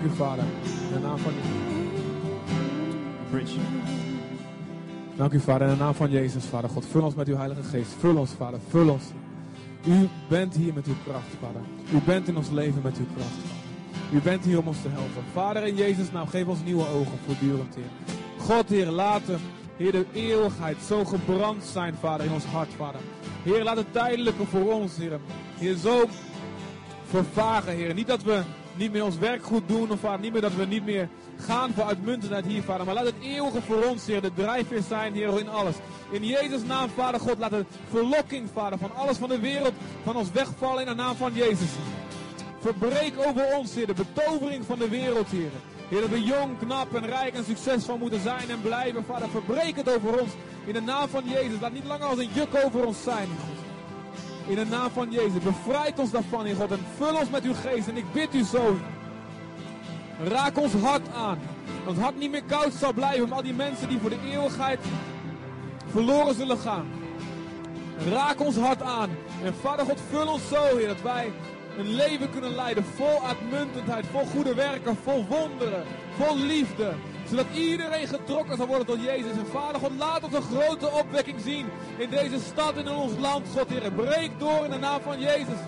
U, Vader. In de naam van Bridge. Dank u, Vader. In de naam van Jezus, Vader God. Vul ons met uw Heilige Geest. Vul ons, Vader. Vul ons. U bent hier met uw kracht, Vader. U bent in ons leven met uw kracht, Vader. U bent hier om ons te helpen. Vader, in Jezus' naam, geef ons nieuwe ogen voortdurend, Heer. God, Heer, laten, Heer, de eeuwigheid zo gebrand zijn, Vader, in ons hart, Vader. Heer, laat het tijdelijke voor ons, Heer. Heer, zo vervagen, Heer. Niet dat we niet meer ons werk goed doen, of Vader, niet meer dat we niet meer gaan voor uitmuntendheid hier, Vader. Maar laat het eeuwige voor ons, Heer, de drijfveer zijn, Heer, in alles. In Jezus' naam, Vader God, laat de verlokking, Vader, van alles van de wereld van ons wegvallen in de naam van Jezus. Verbreek over ons, Heer, de betovering van de wereld, Heer. Heer, dat we jong, knap en rijk en succesvol moeten zijn en blijven. Vader, verbreek het over ons in de naam van Jezus. Laat niet langer als een juk over ons zijn. In de naam van Jezus, bevrijd ons daarvan, Heer God. En vul ons met uw geest. En ik bid u zo. Raak ons hart aan. Dat het hart niet meer koud zal blijven. Om al die mensen die voor de eeuwigheid verloren zullen gaan. Raak ons hart aan. En Vader God, vul ons zo, Heer, dat wij een leven kunnen leiden vol uitmuntendheid, vol goede werken, vol wonderen, vol liefde. Zodat iedereen getrokken zal worden tot Jezus. En Vader God, laat ons een grote opwekking zien in deze stad en in ons land, God, Heer. Breek door in de naam van Jezus.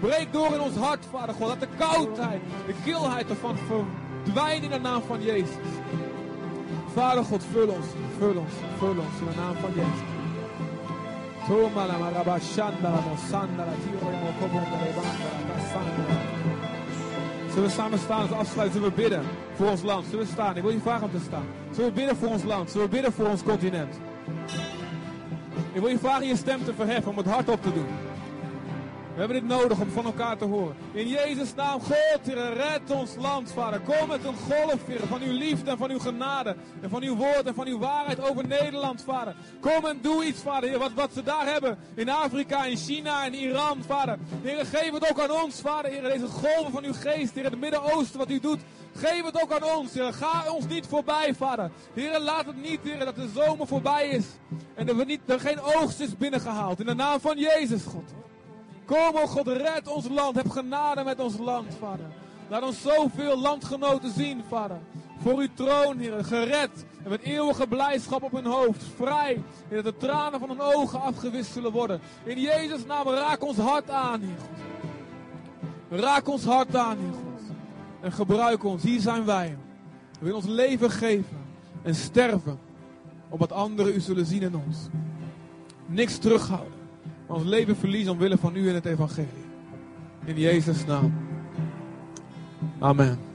Breek door in ons hart, Vader God. Laat de koudheid, de kilheid ervan verdwijnen in de naam van Jezus. Vader God, vul ons, vul ons, vul ons in de naam van Jezus. Toma la maraba shanda la mosanda la tiro la. Zullen we samen staan als afsluiten? Zullen we bidden voor ons land? Zullen we staan? Ik wil je vragen om te staan. Zullen we bidden voor ons land? Zullen we bidden voor ons continent? Ik wil je vragen je stem te verheffen om het hart op te doen. We hebben dit nodig om van elkaar te horen. In Jezus' naam, God, red ons land, Vader. Kom met een golf, Heer, van uw liefde en van uw genade. En van uw woord en van uw waarheid over Nederland, Vader. Kom en doe iets, Vader, wat, wat ze daar hebben. In Afrika, in China, in Iran, Vader. Heer, geef het ook aan ons, Vader, Heer. Deze golven van uw geest, Heer, het Midden-Oosten, wat u doet. Geef het ook aan ons, Heer. Ga ons niet voorbij, Vader. Heer, laat het niet, Heer, dat de zomer voorbij is. En dat we niet, er geen oogst is binnengehaald. In de naam van Jezus, God. Kom, o God, red ons land. Heb genade met ons land, Vader. Laat ons zoveel landgenoten zien, Vader. Voor uw troon, Heer, gered. En met eeuwige blijdschap op hun hoofd. Vrij. En dat de tranen van hun ogen afgewist zullen worden. In Jezus' naam, raak ons hart aan, Heer God. Raak ons hart aan, Heer God. En gebruik ons. Hier zijn wij. We willen ons leven geven. En sterven. Opdat anderen u zullen zien in ons. Niks terughouden. Ons leven verliezen omwille van u en het evangelie. In Jezus' naam. Amen.